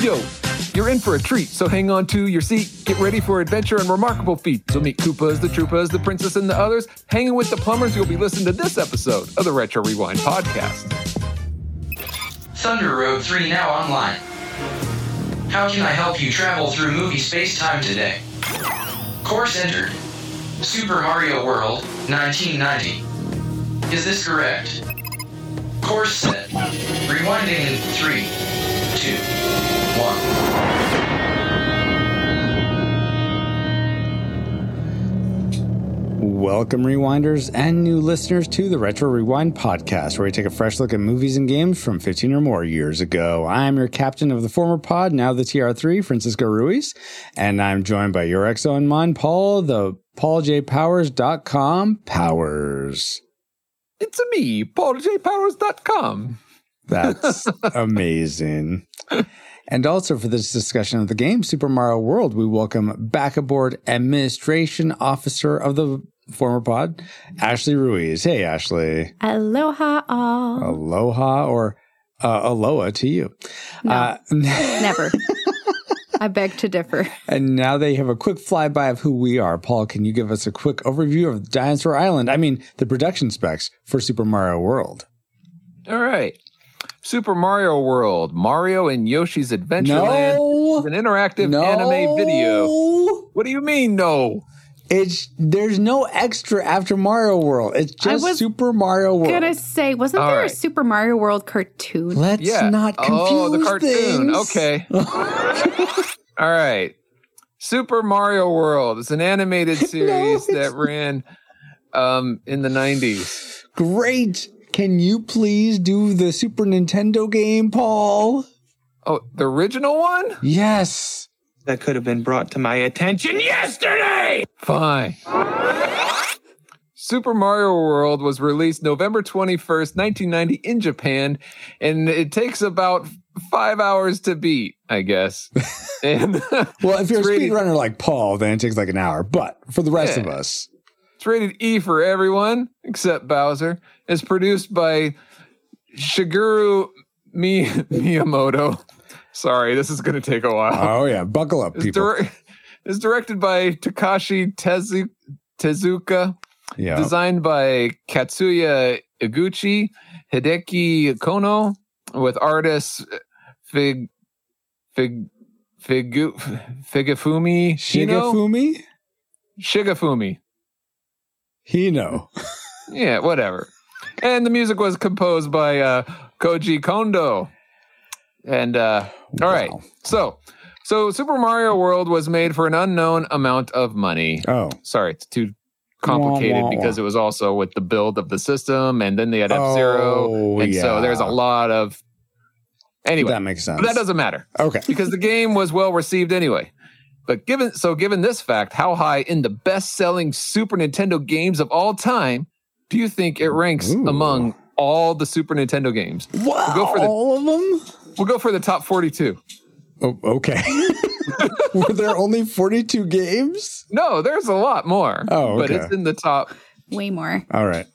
Yo, you're in for a treat, so hang on to your seat. Get ready for adventure and remarkable feats. So meet Koopas, the Troopas, the Princess, and the others. Hanging with the plumbers, you'll be listening to this episode of the Retro Rewind podcast. Thunder Road 3 now online. How can I help you travel through movie space-time today? Course entered. Super Mario World, 1990. Is this correct? Course set. Rewinding in 3, 2, 1. Welcome, rewinders and new listeners, to the Retro Rewind podcast, where we take a fresh look at movies and games from 15 or more years ago. I'm your captain of the former pod, now the TR3, Francisco Ruiz, and I'm joined by your XO and mine, Paul, the PaulJPowers.com Powers. It's a me, PaulJPowers.com. That's amazing. And also for this discussion of the game, Super Mario World, we welcome back aboard Administration Officer of the former pod, Ashley Ruiz. Hey, Ashley. Aloha all. Aloha or uh, aloha to you. No. Uh, Never. I beg to differ. and now they have a quick flyby of who we are. Paul, can you give us a quick overview of Dinosaur Island? I mean, the production specs for Super Mario World. All right. Super Mario World, Mario and Yoshi's Adventureland No. is an interactive No. anime video. What do you mean, no? It's there's no extra after Mario World. It's just was Super Mario World. I was Gonna say, wasn't All there right. a Super Mario World cartoon? Let's Yeah. not confuse oh, the cartoon. things. Okay. All right. Super Mario World is an animated series it's that ran um, in the 90s. Great. Can you please do the Super Nintendo game, Paul? Oh, the original one? Yes. that could have been brought to my attention yesterday. Fine. Super Mario World was released November 21st, 1990 in Japan, and it takes about five hours to beat, I guess. and Well, if you're a It's rated- speedrunner like Paul, then it takes like an hour. But for the rest Yeah. of us, It's rated E for everyone except Bowser. It's produced by Shigeru Mi- Miyamoto. Sorry, this is going to take a while. oh yeah, buckle up, it's, people. dir- it's directed by Takashi Tezu- Tezuka, yeah. designed by Katsuya Eguchi, Hideki Konno, with artists uh, Fig Fig Figu, Figafumi Hino? Shigafumi? Shigafumi. Hino. Yeah, whatever. And the music was composed by uh, Koji Kondo. And uh, all right, Wow. so so Super Mario World was made for an unknown amount of money. Oh. Sorry, it's too complicated Wah, wah, because wah. it was also with the build of the system, and then they had F Zero, Oh, and so there's a lot of anyway. That makes sense. but that doesn't matter Okay. because the game was well received anyway. But given so given this fact, how high in the best-selling Super Nintendo games of all time do you think it ranks Ooh. among all the Super Nintendo games? Wow. go for the- all of them? We'll go for the top 42. Oh, okay. Were there only 42 games? No, there's a lot more. Oh, but it's in the top. Way more. All right.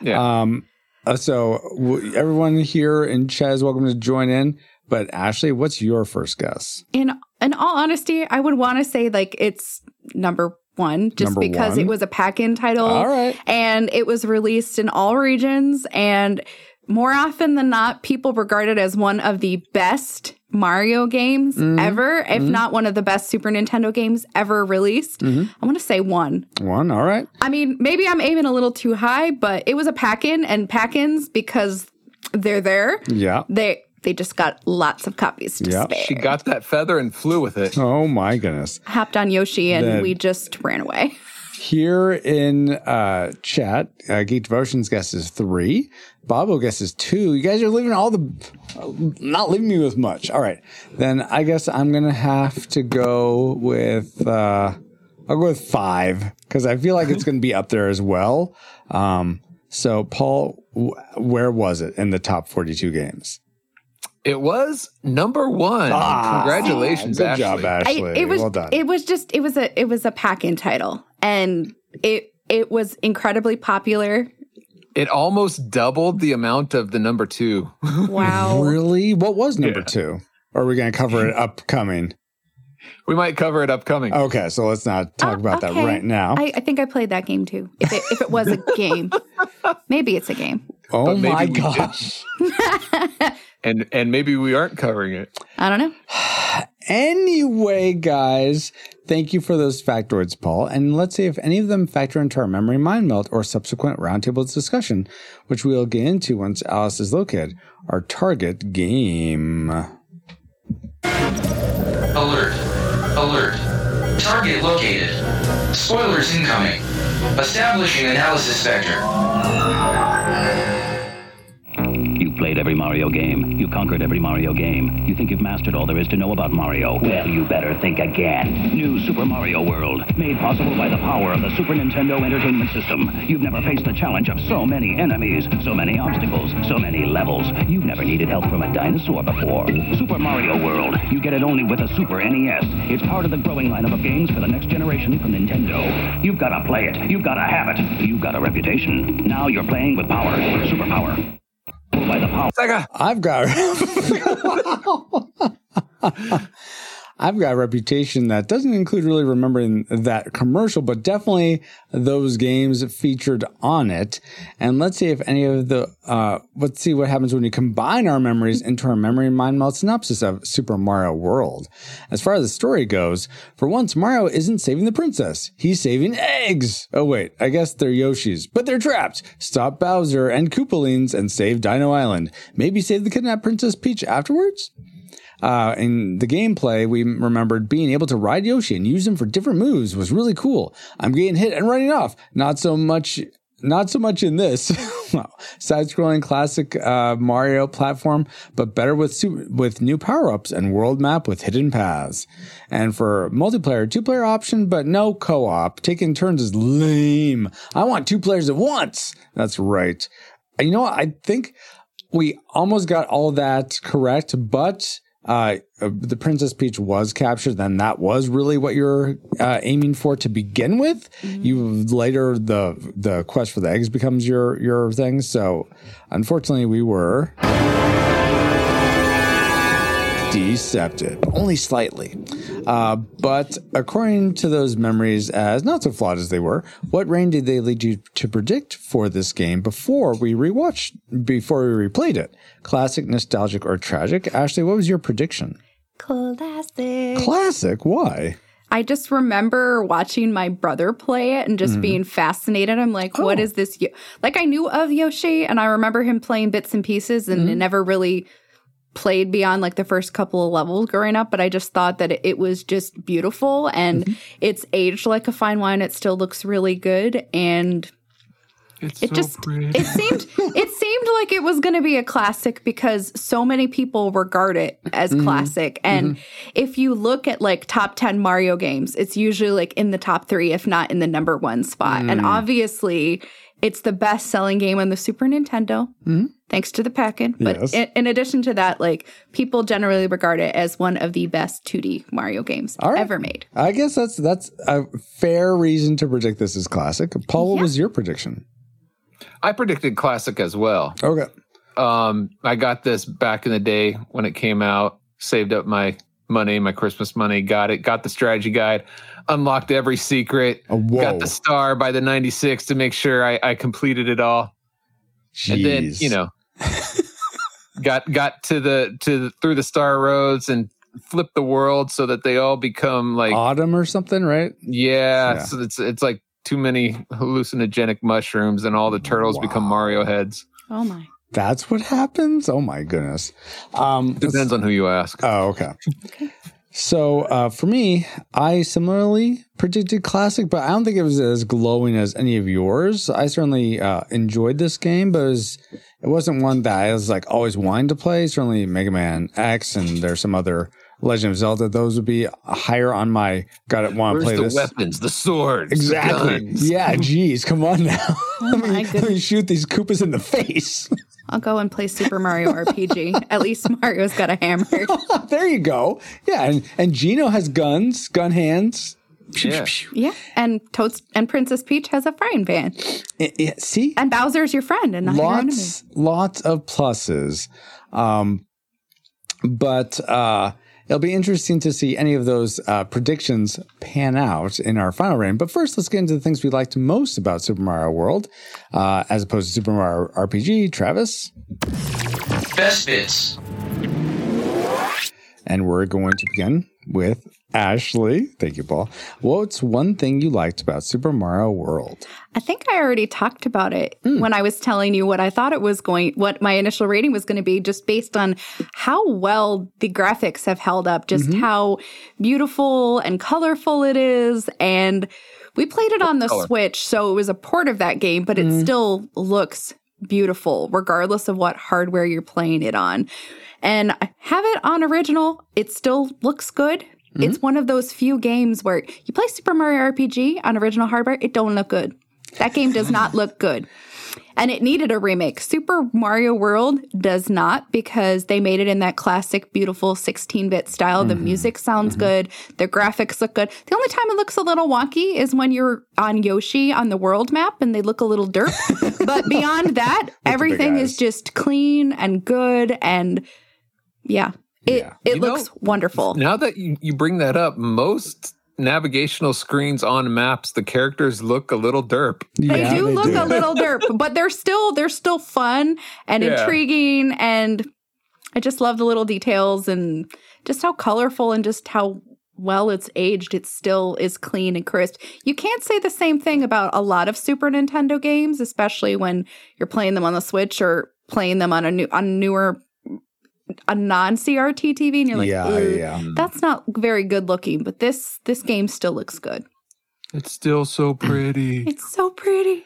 Yeah. Um, uh, so w- everyone here in chat is welcome to join in. But Ashley, what's your first guess? In in all honesty, I would want to say like it's number one, just Number because one? it was a pack-in title. All right. And it was released in all regions. And more often than not, people regard it as one of the best Mario games Mm-hmm. ever, if not one of the best Super Nintendo games ever released. Mm-hmm. I want to say one. One. All right. I mean, maybe I'm aiming a little too high, but it was a pack in and pack ins because they're there. Yeah. They they just got lots of copies to Yeah. spare. she got that feather and flew with it. Oh my goodness. hopped on Yoshi and Then- we just ran away. Here in uh, chat, uh, Geek Devotions guesses three. Bobo guesses two. You guys are leaving all the, uh, not leaving me with much. All right. Then I guess I'm going to have to go with, uh, I'll go with five because I feel like it's going to be up there as well. Um, so, Paul, w- where was it in the top 42 games? It was number one. Ah, Congratulations, Good Ashley. job, I, Ashley. it was well done. it was just it was a it was a pack in title and it it was incredibly popular. It almost doubled the amount of the number two. Wow. really? What was number Yeah. two? Or are we going to cover it upcoming? We might cover it upcoming. Okay, so let's not talk Oh, about that right now. I, I think I played that game too. If it, if it was a game, maybe it's a game. oh but my gosh. And and maybe we aren't covering it. I don't know. Anyway, guys, thank you for those factoids, Paul. And let's see if any of them factor into our memory mind melt or subsequent roundtable discussion, which we'll get into once Alice is located. Our target game. Alert. Alert. Target located. Spoilers incoming. Establishing analysis vector. You've played every Mario game. You've conquered every Mario game. You think you've mastered all there is to know about Mario. Well, you better think again. New Super Mario World, made possible by the power of the Super Nintendo Entertainment System. You've never faced the challenge of so many enemies, so many obstacles, so many levels. You've never needed help from a dinosaur before. Super Mario World, you get it only with a Super NES. It's part of the growing lineup of games for the next generation from Nintendo. You've got to play it. You've got to have it. You've got a reputation. Now you're playing with power. Superpower. By the power. Sega. I've got. I've got a reputation that doesn't include really remembering that commercial, but definitely those games featured on it. And let's see if any of the, uh, let's see what happens when you combine our memories into our memory mind melt synopsis of Super Mario World. As far as the story goes, for once, Mario isn't saving the princess. He's saving eggs. Oh, wait, I guess they're Yoshi's, but they're trapped. Stop Bowser and Koopalings and save Dino Island. Maybe save the kidnapped Princess Peach afterwards? Uh, in the gameplay, we remembered being able to ride Yoshi and use him for different moves was really cool. I'm getting hit and running off. Not so much. Not so much in this side-scrolling classic uh, Mario platform, but better with su- with new power-ups and world map with hidden paths. And for multiplayer, two-player option, but no co-op. Taking turns is lame. I want two players at once. That's right. You know what? I think we almost got all that correct, but uh, uh, the Princess Peach was captured, then that was really what you're uh, aiming for to begin with. You later the the quest for the eggs becomes your your thing. So, unfortunately, we were deceptive, only slightly. Uh, but according to those memories, as not so flawed as they were, what rain did they lead you to predict for this game before we rewatched, before we replayed it? Classic, nostalgic, or tragic? Ashley, what was your prediction? Classic. Classic. Why? I just remember watching my brother play it and just being fascinated. I'm like, what is this? Like, I knew of Yoshi and I remember him playing bits and pieces and it never really played beyond like the first couple of levels growing up, but I just thought that it, it was just beautiful and mm-hmm. it's aged like a fine wine. It still looks really good. And It's it so just pretty. it seemed it seemed like it was going to be a classic because so many people regard it as mm-hmm. classic and mm-hmm. if you look at like top 10 mario games it's usually like in the top 3 if not in the number 1 spot and mm. obviously it's the best selling game on the super nintendo thanks to the packet but Yes. in, in addition to that like people generally regard it as one of the best 2d mario games right. ever made I guess that's that's a fair reason to predict this as classic. Paul, what Yeah. was your prediction? I predicted classic as well. Okay. Um, I got this back in the day when it came out. Saved up my money, my Christmas money. Got it. Got the strategy guide. Unlocked every secret. Oh. Got the star by the '96 to make sure I, I completed it all. And then you know, got got to the to the, through the star roads and flipped the world so that they all become like autumn or something, right? yeah, Yeah. So it's it's like too many hallucinogenic mushrooms and all the turtles become Mario heads. oh my That's what happens. Oh my goodness. Um, Depends on who you ask. Oh, okay. So uh, for me, I similarly predicted classic, but I don't think it was as glowing as any of yours. I certainly uh, enjoyed this game, but it, was, it wasn't one that I was like always wanting to play. Certainly Mega Man X, and there's some other Legend of Zelda. Those would be higher on my got to want to play the this. weapons, the swords, the Exactly. guns? Yeah. Geez, come on now. let, my me, let me shoot these Koopas in the face. i'll go and play super mario rpg at least mario's got a hammer there you go. Yeah, and and Geno has guns, gun hands. Yeah. Yeah, and Toads and Princess Peach has a frying pan, I- I- see, and Bowser's your friend, and not your enemy. lots lots of pluses. Um, but uh, it'll be interesting to see any of those uh, predictions pan out in our final rating. But first, let's get into the things we liked most about Super Mario World, uh, as opposed to Super Mario RPG. Travis, Best bits. and we're going to begin with Ashley. Thank you, Paul. What's one thing you liked about Super Mario World? I think I already talked about it hmm. when I was telling you what I thought it was going, what my initial rating was going to be, just based on how well the graphics have held up, just mm-hmm. how beautiful and colorful it is. And we played it on the color. Switch, so it was a port of that game, but it mm. still looks beautiful, regardless of what hardware you're playing it on. And I have it on original, it still looks good. It's one of those few games where you play Super Mario RPG on original hardware, it don't look good. That game does not look good. And it needed a remake. Super Mario World does not because they made it in that classic, beautiful 16 bit style. The music sounds good. The graphics look good. The only time it looks a little wonky is when you're on Yoshi on the world map and they look a little derp. but beyond that, everything is just clean and good. And yeah, it, Yeah. it You know, looks wonderful. Now that you, you bring that up, most navigational screens on maps, the characters look a little derp. They do they look do. a little derp, but they're still they're still fun and Yeah. intriguing and I just love the little details and just how colorful and just how well it's aged. It still is clean and crisp. You can't say the same thing about a lot of Super Nintendo games, especially when you're playing them on the Switch or playing them on a new on newer a non CRT TV and you're like, yeah, yeah. Mm. that's not very good looking, but this this game still looks good. It's still so pretty. It's so pretty.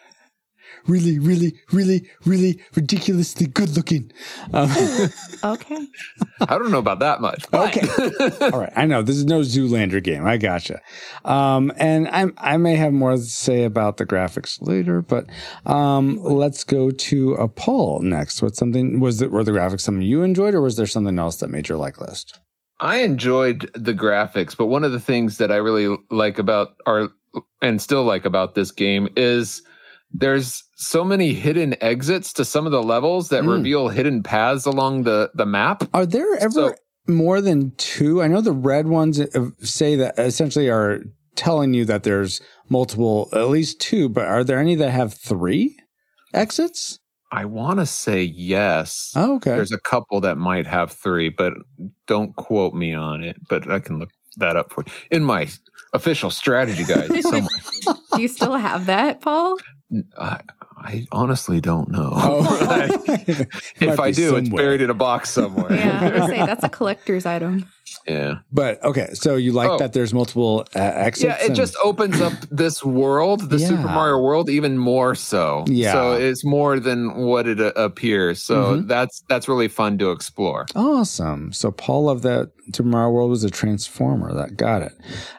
Really, really, really, really ridiculously good looking. Um, Okay. I don't know about that much. but- Okay. All right. I know this is no Zoolander game. I gotcha. Um, and I I may have more to say about the graphics later, but um, let's go to a poll next. What's something was it were the graphics something you enjoyed, or was there something else that made your like list? I enjoyed the graphics, but one of the things that I really like about our and still like about this game is there's so many hidden exits to some of the levels that Mm. reveal hidden paths along the the map. Are there ever So- more than two? I know the red ones uh, say that essentially are telling you that there's multiple, at least two, but are there any that have three exits? I want to say yes. Oh, okay. There's a couple that might have three, but don't quote me on it. But I can look that up for you in my official strategy guide somewhere. Do you still have that, Paul? I, I honestly don't know. Oh. if I be do, it's buried in a box somewhere. Yeah, I was say that's a collector's item. yeah. But okay, so you like Oh. that there's multiple uh, exits? Yeah, it and- just opens up this world, the Super Mario world, even more so. Yeah. So it's more than what it uh, appears. So Mhm. that's that's really fun to explore. awesome. So Paul loved that Tomorrow World was a transformer. That got it.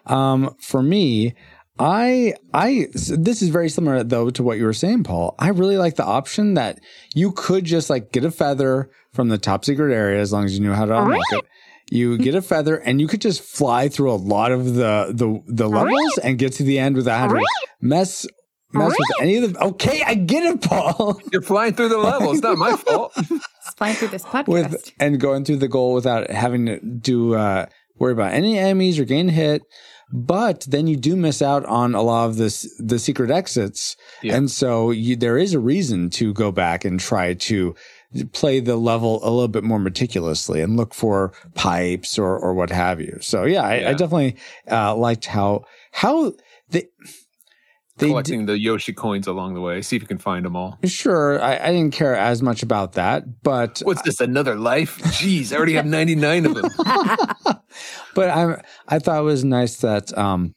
Um, for me, I I this is very similar though to what you were saying, Paul. I really like the option that you could just like get a feather from the top secret area as long as you knew how to unlock it. You get a feather and you could just fly through a lot of the the the levels and get to the end without having to mess mess with any of the. Okay, I get it, Paul. You're flying through the level. It's not my fault. It's flying through this podcast. with and going through the goal without having to do uh, worry about any enemies or getting hit. But then you do miss out on a lot of this the secret exits, Yeah. and so you, there is a reason to go back and try to play the level a little bit more meticulously and look for pipes or or what have you. So yeah, I, I definitely uh, liked how how they they Collecting the Yoshi coins along the way. See if you can find them all. Sure, I, I didn't care as much about that, but What's this? Another life? Jeez, I already have 99 of them. but I I thought it was nice that um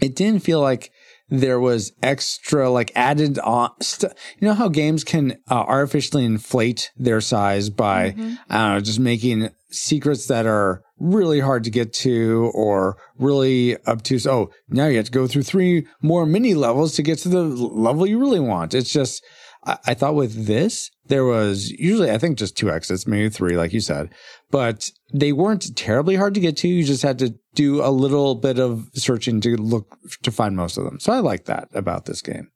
it didn't feel like there was extra like added on st- you know how games can uh, artificially inflate their size by I don't know just making secrets that are really hard to get to or really obtuse oh now you have to go through three more mini levels to get to the level you really want it's just I, I thought with this there was usually I think just two exits maybe three like you said but they weren't terribly hard to get to. You just had to do a little bit of searching to look to find most of them. So I like that about this game.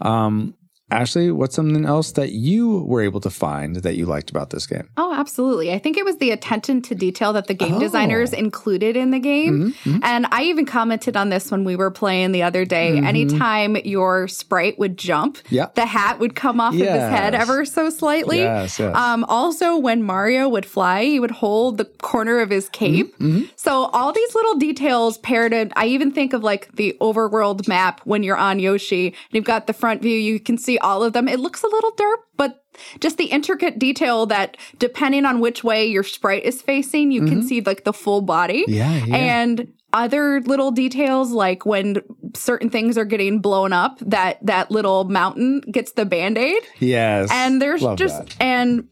Um, Ashley, what's something else that you were able to find that you liked about this game? Oh, absolutely. I think it was the attention to detail that the game Oh. designers included in the game. Mm-hmm, mm-hmm. And I even commented on this when we were playing the other day. Mm-hmm. Anytime your sprite would jump, Yeah. the hat would come off of his head ever so slightly. Yes, yes. Um, also, when Mario would fly, he would hold the corner of his cape. So all these little details paired in. I even think of like the overworld map when you're on Yoshi and you've got the front view, you can see all of them. It looks a little derp, but just the intricate detail that depending on which way your sprite is facing, you can mm-hmm. see like the full body. Yeah, yeah. And other little details like when certain things are getting blown up, that that little mountain gets the band-aid Yes. and there's Love just that. and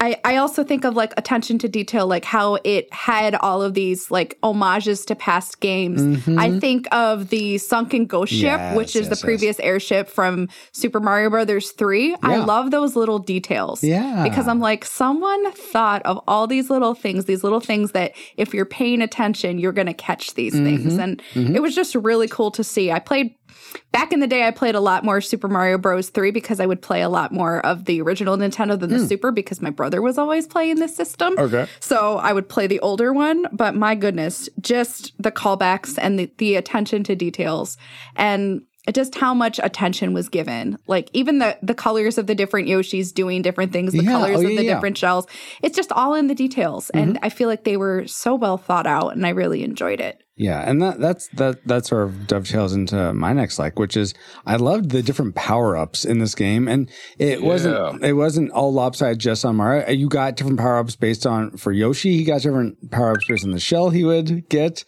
I, I also think of like attention to detail, like how it had all of these like homages to past games. I think of the sunken ghost ship, Mm-hmm. Yes, which is yes, the yes. previous airship from Super Mario Brothers 3. I love those little details. Yeah. Because I'm like, someone thought of all these little things, these little things that if you're paying attention, you're going to catch these Mm-hmm. things. And it was just really cool to see. I played Back in the day, I played a lot more Super Mario Bros. 3 because I would play a lot more of the original Nintendo than the hmm. Super because my brother was always playing this system. Okay. So I would play the older one, but my goodness, just the callbacks and the, the attention to details and just how much attention was given. Like even the the colors of the different Yoshis doing different things, the Yeah. colors Oh, of the yeah. Mm-hmm. different shells. It's just all in the details. And I feel like they were so well thought out and I really enjoyed it. Yeah, and that that's that that sort of dovetails into my next like, which is I loved the different power ups in this game, and it wasn't it wasn't all lopsided just on Mario. You got different power ups based on for Yoshi. He got different power ups based on the shell he would get,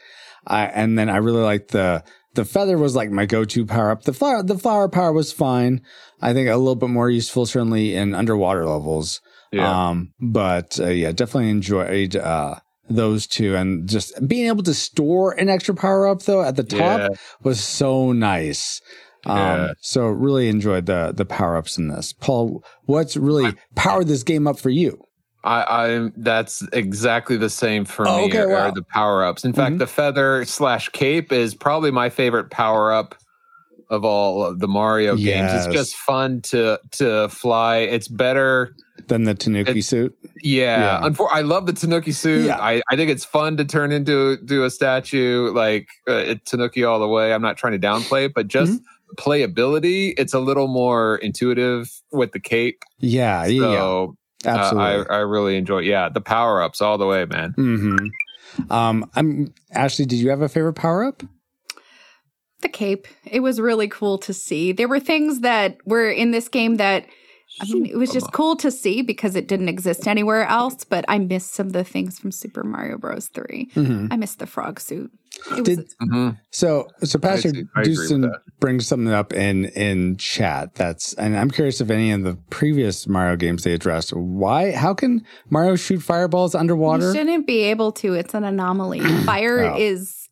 I and then I really liked the the feather was like my go to power up. The flower the flower power was fine. I think a little bit more useful certainly in underwater levels. Yeah. Um, but uh, yeah, definitely enjoyed uh, those two, and just being able to store an extra power up though at the top Yeah. was so nice. Um, Yeah. so really enjoyed the the power ups in this. Paul, what's really powered this game up for you? I, I that's exactly the same for Oh, me. okay, are, wow. are the power ups. In Mhm. fact, the feather slash cape is probably my favorite power up of all of the Mario games. Yes. It's just fun to to fly. It's better. Than the Tanuki It- suit. Yeah, Yeah. Unfor- I love the Tanuki suit. Yeah. I, I think it's fun to turn into do a statue like uh, Tanuki all the way. I'm not trying to downplay it, but just Mm-hmm. playability, it's a little more intuitive with the cape. Yeah, yeah, yeah, So uh, absolutely. I, I really enjoy. Yeah, the power ups all the way, man. mm-hmm. Um, I'm Ashley. Did you have a favorite power up? The cape. It was really cool to see. There were things that were in this game that I mean, it was just cool to see because it didn't exist anywhere else, but I missed some of the things from Super Mario Bros. 3. Mm-hmm. I missed the frog suit. It was Did hmm So, so Pastor see- I agree with Dewson that. brings something up in in chat. That's, and I'm curious if any of the previous Mario games they addressed. Why? How can Mario shoot fireballs underwater? You shouldn't be able to. It's an anomaly. Fire Oh. is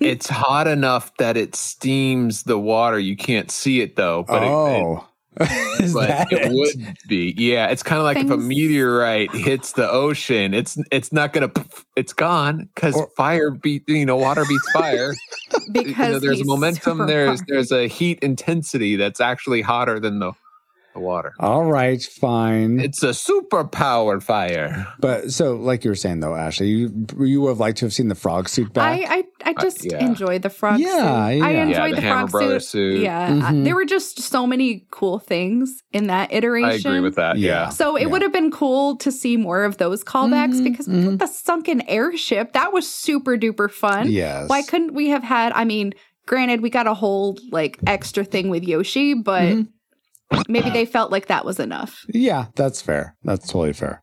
it's hot enough that it steams the water. You can't see it though, but it, oh, is but that it it? would be. Yeah, it's kind of like if a meteorite hits the ocean, it's it's not gonna. It's gone because Or- fire beat. You know, water beats fire. because you know, there's momentum. Super There's Mario. there's a heat intensity that's actually hotter than the the water. All right, fine. It's a super powered fire. but so, like you were saying though, Ashley, you you would have liked to have seen the frog suit back. I, I I just yeah. enjoyed the frog Yeah, suit. I yeah. enjoyed Yeah, the the, frog Brothers suit. suit. Yeah, Mhm. I- there were just so many cool things in that iteration. I agree with that. Yeah. Yeah. So it Yeah. would have been cool to see more of those callbacks Mhm, because mhm. the sunken airship that was super duper fun. yes. Why couldn't we have had? I mean, granted, we got a whole like extra thing with Yoshi, but Mhm. Maybe they felt like that was enough. Yeah, that's fair. That's totally fair.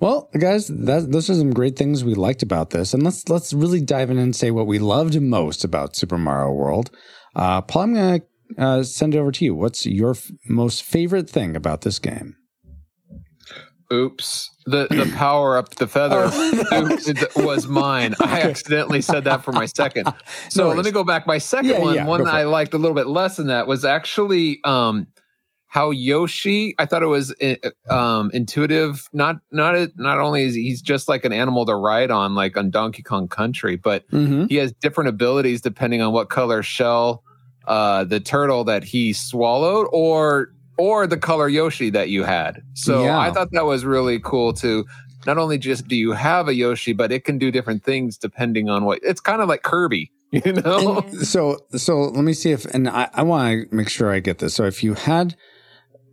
Well, guys, that, those are some great things we liked about this, and let's let's really dive in and say what we loved most about Super Mario World. Uh, Paul, I'm gonna uh, send it over to you. What's your f- most favorite thing about this game? Oops. The the power up the feather Oh. oops, was mine. I accidentally said that for my second. So worries. let me go back. My second Yeah, one, yeah, one that I liked a little bit less than that was actually um how Yoshi, I thought it was uh, um intuitive. Not not it- not only is he's just like an animal to ride on, like on Donkey Kong Country, but Mm-hmm. he has different abilities depending on what color shell uh the turtle that he swallowed or or the color Yoshi that you had. So Yeah. I thought that was really cool to not only just do you have a Yoshi, but it can do different things depending on what it's kind of like Kirby, you know? So, so let me see if, and I, I want to make sure I get this. So, if you had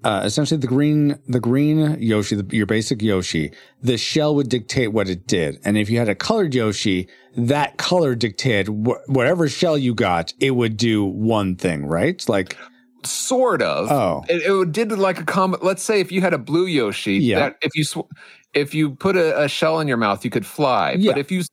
uh, essentially the green, the green Yoshi, the, your basic Yoshi, the shell would dictate what it did, and if you had a colored Yoshi, that color dictated wh- whatever shell you got, it would do one thing, right? Like, sort of. Oh. it, it did like a combo. Let's say if you had a blue Yoshi, Yeah. that if you sw- if you put a, a shell in your mouth, you could fly. Yeah. But if you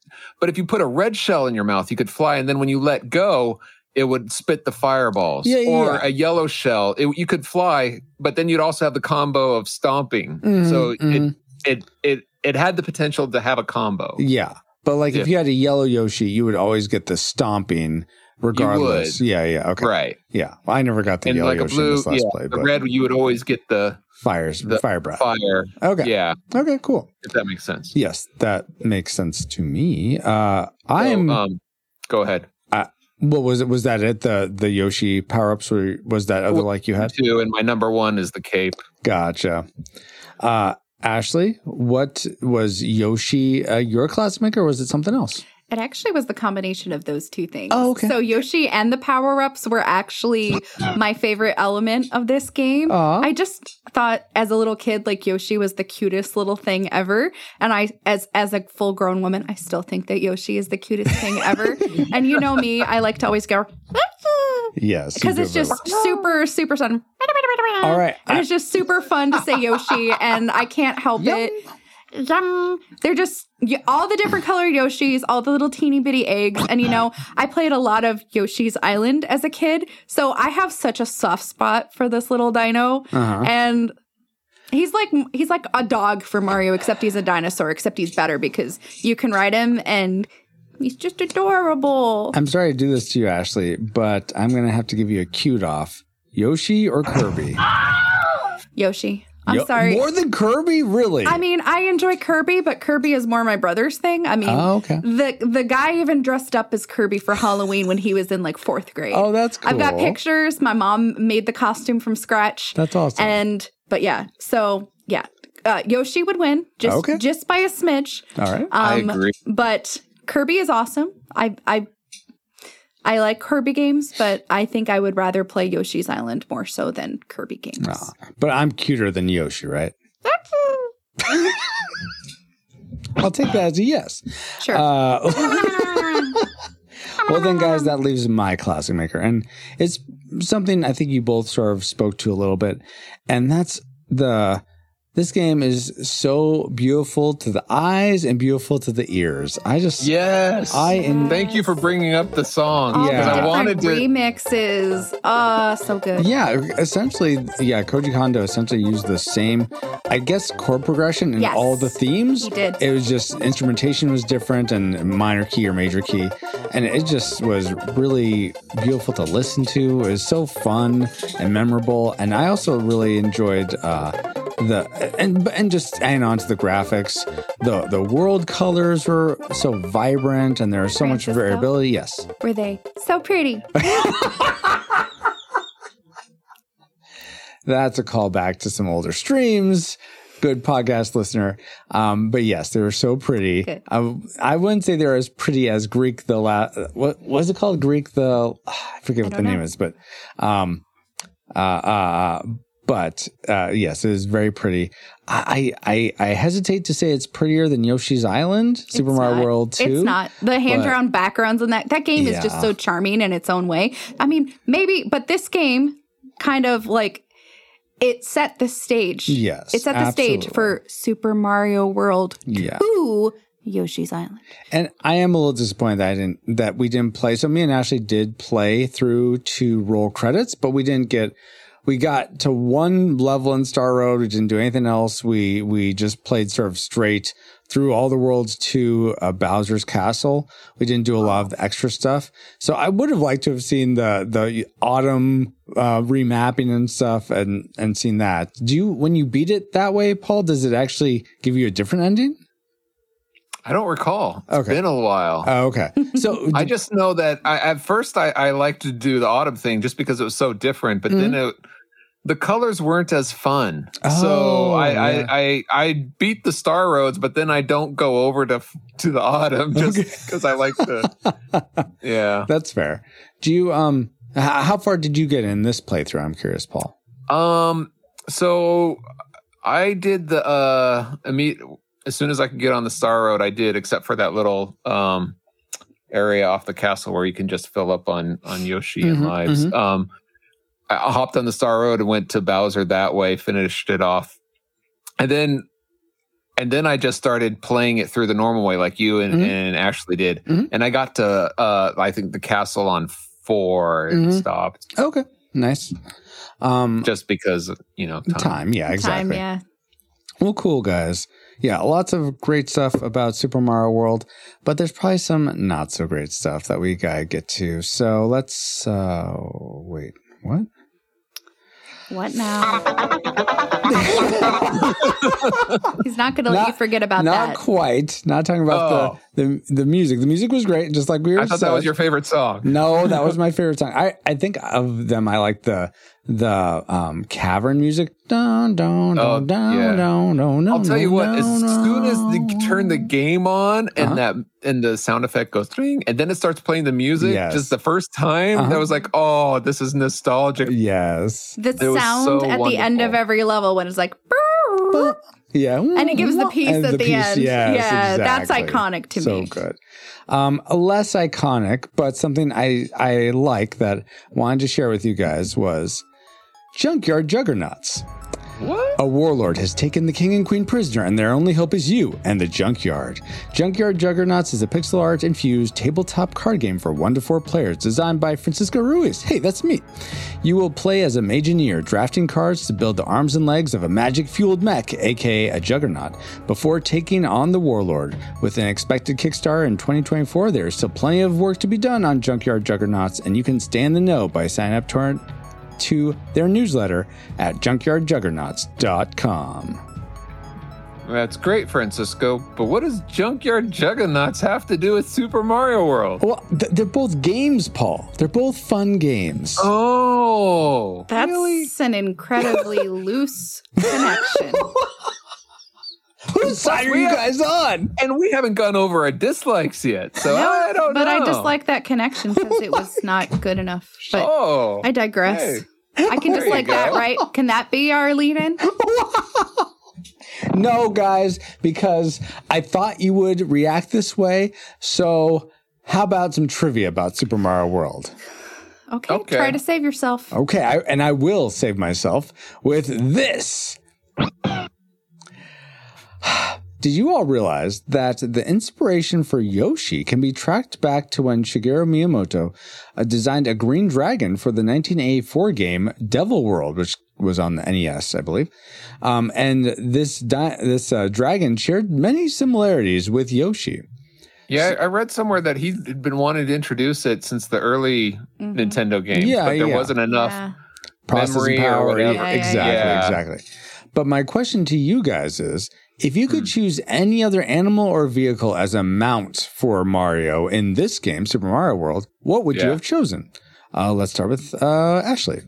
but if you put a red shell in your mouth, you could fly. And then when you let go, it would spit the fireballs. Yeah, yeah, or yeah. a yellow shell, it, you could fly. But then you'd also have the combo of stomping. Mhm, so mhm. it it it it had the potential to have a combo. yeah, but like if you had a yellow Yoshi, you would always get the stomping, regardless. Yeah, yeah, okay, Right. yeah. Well, I never got the And yellow like a Yoshi in blue, this last play, the but red, you would always get the fires, the fire breath. fire. Okay, Yeah, okay, cool. if that makes sense. Yes, that makes sense to me. Uh, I So, am. um, go ahead. What was it? Was that it? The the Yoshi power ups? Were was that other Well, like you had? Two, and my number one is the cape. Gotcha. Uh, Ashley, what was Yoshi uh, your classmate, or was it something else? It actually was the combination of those two things. Oh, okay. So Yoshi and the power ups were actually my favorite element of this game. Aw. I just thought as a little kid, like Yoshi was the cutest little thing ever. And I, as as a full grown woman, I still think that Yoshi is the cutest thing ever. and you know me, I like to always go Yes, because it's just super, super fun. All right. And it's just super fun to say Yoshi, and I can't help it. Yum. They're just all the different colored Yoshis, all the little teeny bitty eggs. And you know, I played a lot of Yoshi's Island as a kid. So I have such a soft spot for this little dino. Uh-huh. And he's like he's like a dog for Mario, except he's a dinosaur, except he's better because you can ride him and he's just adorable. I'm sorry to do this to you, Ashley, but I'm going to have to give you a cute off. Yoshi or Kirby? Yoshi. I'm Yo- sorry. More than Kirby, really? I mean, I enjoy Kirby, but Kirby is more my brother's thing. I mean, Oh, okay. the the guy even dressed up as Kirby for Halloween when he was in like fourth grade. Oh, that's I've got pictures. My mom made the costume from scratch. That's awesome. And but yeah, so yeah, uh, Yoshi would win just Okay. just by a smidge. All right. I Um, agree. But Kirby is awesome. I I I like Kirby games, but I think I would rather play Yoshi's Island more so than Kirby games. But I'm cuter than Yoshi, right? I'll take that as a yes. Sure. Uh, well, then, guys, that leaves my classic maker. And it's something I think you both sort of spoke to a little bit. And that's the. This game is so beautiful to the eyes and beautiful to the ears. I just. Yes. I en- thank you for bringing up the song. All yeah. the I wanted to. remixes. Oh, so good. Yeah, essentially, yeah, Koji Kondo essentially used the same, I guess, chord progression in Yes. all the themes. He did. It was just instrumentation was different and minor key or major key. And it just was really beautiful to listen to. It was so fun and memorable. And I also really enjoyed uh, the, and, and just adding on to the graphics, the, the world colors were so vibrant and there was so much Francisco? variability. Yes. Were they so pretty? That's a callback to some older streams. Good podcast listener. Um, but yes, they were so pretty. I, I wouldn't say they're as pretty as Greek the la- what was it called? Greek the I forget what the don't name is, but um uh uh but uh yes, it is very pretty. I I I hesitate to say it's prettier than Yoshi's Island, Super It's Mario not. World 2. It's not. The hand drawn backgrounds and that that game is just so charming in its own way. I mean, maybe, but this game kind of like it set the stage. Yes, It set the stage for Super Mario World Yeah. 2 Yoshi's Island. And I am a little disappointed that I didn't that we didn't play. So me and Ashley did play through to roll credits, but we didn't get we got to one level in Star Road. We didn't do anything else. We we just played sort of straight through all the worlds to uh, Bowser's Castle. We didn't do a lot of the extra stuff. So I would have liked to have seen the the autumn uh, remapping and stuff and and seen that. Do you when you beat it that way, Paul? Does it actually give you a different ending? I don't recall. It's Okay. been a while. Oh, okay. So I just know that I, at first I, I liked to do the autumn thing just because it was so different, but then Mm-hmm. it the colors weren't as fun. Oh, so I, yeah. I, I I beat the star roads, but then I don't go over to to the autumn just because I like the. Yeah. That's fair. Do you um? How far did you get in this playthrough? I'm curious, Paul. Um. So I did the uh immediate as soon as I could get on the star road, I did, except for that little um area off the castle where you can just fill up on on Yoshi and Mhm, lives. mhm. Um. I I hopped on the star road and went to Bowser that way, finished it off, and then. And then I just started playing it through the normal way, like you and, Mhm. and Ashley did. Mhm. And I got to, uh, I think the castle on four and Mhm. stopped Okay, nice. Um, just because, you know, time. time. Yeah, exactly. Time, yeah. Well, cool, guys. Yeah, lots of great stuff about Super Mario World, but there's probably some not so great stuff that we gotta get to. So let's uh wait. What? What now? He's not going to let you forget about Not that. Not quite. Not talking about Oh. the, the the music. The music was great, just like we were. I thought that was your favorite song. No, that was my favorite song. I, I think of them. I like the the um cavern music. Dun, dun, Oh, dun, dun, yeah. dun, dun, I'll tell you what, as dun, soon as dun. they turn the game on and Uh-huh. that and the sound effect goes tring, and then it starts playing the music, Yes. just the first time, Uh-huh. that was like, oh, this is nostalgic. Yes. the It sound so at the end of every level when it's like, Yeah. and it gives the piece And at the, end. yes, yeah, that's iconic to so me. good. Um, less iconic, but something I I like that wanted to share with you guys was Junkyard Juggernauts. What? A warlord has taken the king and queen prisoner, and their only hope is you and the junkyard. Junkyard Juggernauts is a pixel art infused tabletop card game for one to four players, designed by Francisco Ruiz. Hey, that's me. You will play as a Mageneer, drafting cards to build the arms and legs of a magic fueled mech, aka a Juggernaut, before taking on the warlord. With an expected Kickstarter in 2024, there is still plenty of work to be done on Junkyard Juggernauts, and you can stay in the know by signing up to our to their newsletter at junkyardjuggernauts.com. That's great, Francisco. But what does Junkyard Juggernauts have to do with Super Mario World? Well, th- they're both games, Paul. They're both fun games. Oh, That's really? an incredibly loose connection. Whose side are you have- guys on? And we haven't gone over our dislikes yet, so no, I don't but know. But I just like that connection because it was not good enough. But oh, I digress. hey. I can just you like that, right? Can that be our lead in? No, guys, because I thought you would react this way. So, how about some trivia about Super Mario World? Okay, Okay. try to save yourself. Okay, I, and I will save myself with this. Did you all realize that the inspiration for Yoshi can be tracked back to when Shigeru Miyamoto uh, designed a green dragon for the 1984 game Devil World, which was on the NES, I believe. Um, and this di- this uh, dragon shared many similarities with Yoshi. Yeah, I I read somewhere that he'd been wanting to introduce it since the early Nintendo games, Yeah, but there yeah. wasn't enough. Yeah. processing memory or power. whatever. Yeah, Yeah, yeah, exactly, yeah. exactly. But my question to you guys is if you Hmm. could choose any other animal or vehicle as a mount for Mario in this game, Super Mario World, what would you have chosen? Uh, let's start with uh, Ashley.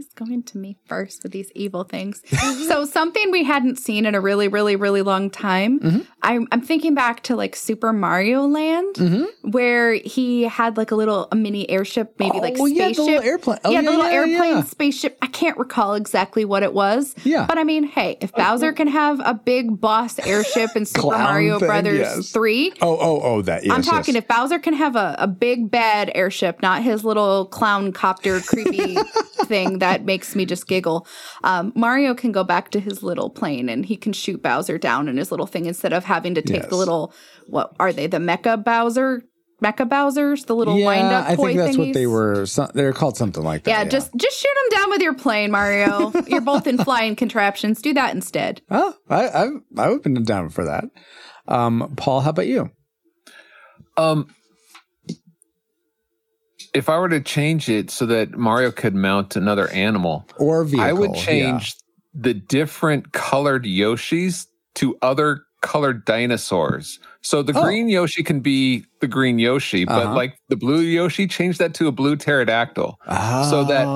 Always going to me first with these evil things. so something we hadn't seen in a really, really, really long time. Mm-hmm. I'm, I'm thinking back to like Super Mario Land, Mm-hmm. where he had like a little a mini airship, maybe like Oh, yeah, the spaceship. little airplane. Oh, yeah, yeah, the little yeah, airplane yeah. spaceship. I can't recall exactly what it was. Yeah. but I mean, hey, if Bowser can have a big boss airship in Super Mario thing, Brothers yes. three, Oh, oh, oh, that. Yes, I'm talking yes. if Bowser can have a, a big bad airship, not his little clown copter creepy thing that makes me just giggle. Um, Mario can go back to his little plane and he can shoot Bowser down in his little thing instead of having to take Yes. the little what are they the Mecha Bowser Mecha Bowsers the little wind yeah, up I toy think that's what they were. Some, they're called something like that. Yeah, just just shoot him down with your plane, Mario. You're both in flying contraptions. Do that instead. Oh, I, I, I would have been down for that. Um, Paul, how about you? Um, if I were to change it so that Mario could mount another animal, Or vehicle? I would yeah. change the different colored Yoshis to other colored dinosaurs. So the Oh. green Yoshi can be the green Yoshi, but Uh-huh. like the blue Yoshi, change that to a blue pterodactyl. So that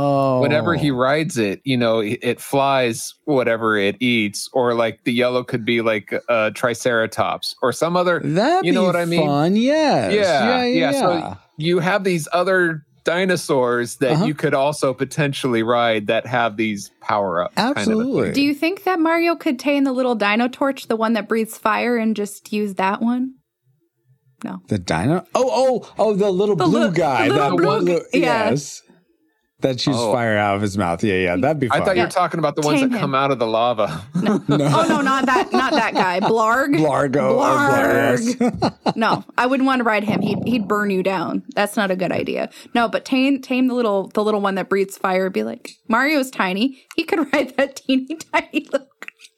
Whenever he Oh. rides it, you know, it flies whatever it eats, or like the yellow could be like a triceratops or some other. That'd you know what I mean? Fun, yes. Yeah, yeah, yeah. yeah. So you have these other dinosaurs that Uh-huh. you could also potentially ride that have these power ups. Absolutely. Do you think that Mario could tame the little dino torch, the one that breathes fire, and just use that one? No. The dino? Oh, oh, oh, the little The blue li- guy. the little that blue blue, g- yeah. Yes. That shoots Oh. fire out of his mouth. Yeah, yeah. That'd be Fun. I fun. thought you were talking about the ones Tame that him. come out of the lava. no. Oh no, not that, not that guy, Blarg. Blargo. Oh, Blarg. Blarg. No, I wouldn't want to ride him. He'd he'd burn you down. That's not a good idea. No, but tame tame the little the little one that breathes fire. Be like Mario's tiny. He could ride that teeny tiny little.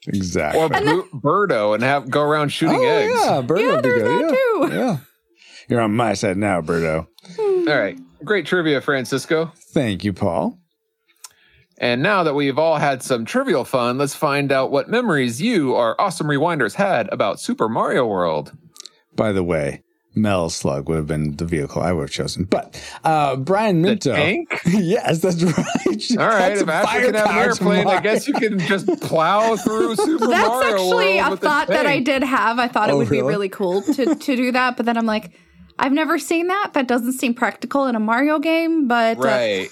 exactly. or Bru- Birdo and have go around shooting oh, eggs. yeah. Birdo Yeah, would be there's good. that yeah. too. Yeah. You're on my side now, Birdo. All right. Great trivia, Francisco. Thank you, Paul. And now that we've all had some trivial fun, let's find out what memories you, our awesome rewinders, had about Super Mario World. By the way, Metal Slug would have been the vehicle I would have chosen. But uh, Brian The Minto. tank? yes, that's right. All right, if Ashley can have an firepower airplane, I guess you can just plow through Super That's Mario actually World a with a thought that I did have. I thought it Oh, would be really? really cool to to do that, but then I'm like. I've never seen that. That doesn't seem practical in a Mario game, but uh,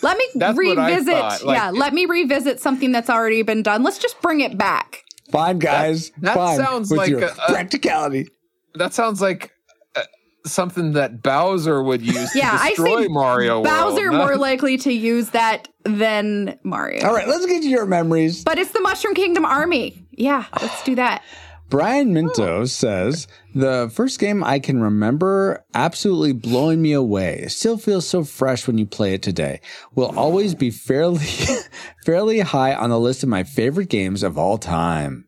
let me That's revisit. like- yeah, let me revisit something that's already been done. Let's just bring it back. Fine, guys. that fine sounds with like your a- a- practicality. That sounds like uh, something that Bowser would use Yeah, to I destroy see Mario Bowser World. more likely to use that than Mario. All right, let's get to your memories. But it's the Mushroom Kingdom Army. Yeah, let's do that. Brian Oh. Minto says the first game I can remember absolutely blowing me away. It still feels so fresh when you play it today. Will always be fairly fairly high on the list of my favorite games of all time.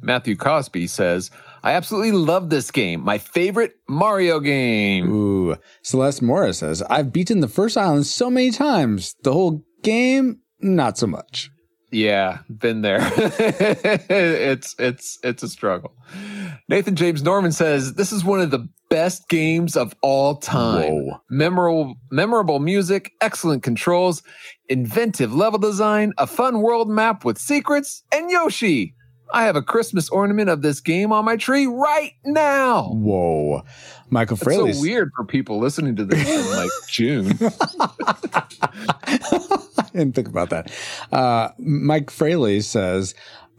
Matthew Cosby says, I absolutely love this game. My favorite Mario game. Ooh, Celeste Morris says I've beaten the first island so many times. The whole game, not so much. Yeah, been there. it's it's it's a struggle. Nathan James Norman says this is one of the best games of all time. Whoa. Memorable memorable music, excellent controls, inventive level design, a fun world map with secrets, and Yoshi. I have a Christmas ornament of this game on my tree right now. Whoa, Michael It's Fraley. so weird for people listening to this in like June. I didn't think about that. Uh, Mike Fraley says,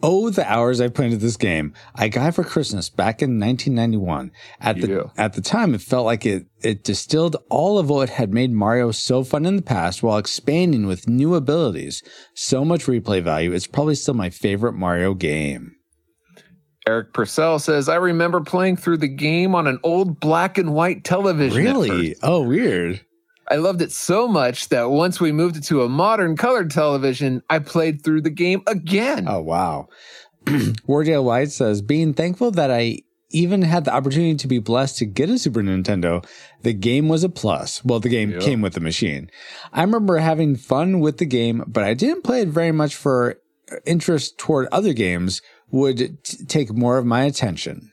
Oh, the hours I put into this game. I got it for Christmas back in 1991. At the, Yeah. at the time, it felt like it, it distilled all of what had made Mario so fun in the past while expanding with new abilities. So much replay value. It's probably still my favorite Mario game. Eric Purcell says, I remember playing through the game on an old black and white television. Really? Oh, weird. I loved it so much that once we moved it to a modern colored television, I played through the game again. Oh, wow. Wardale White says, being thankful that I even had the opportunity to be blessed to get a Super Nintendo, the game was a plus. Well, the game Yep. came with the machine. I remember having fun with the game, but I didn't play it very much for interest toward other games would t- take more of my attention.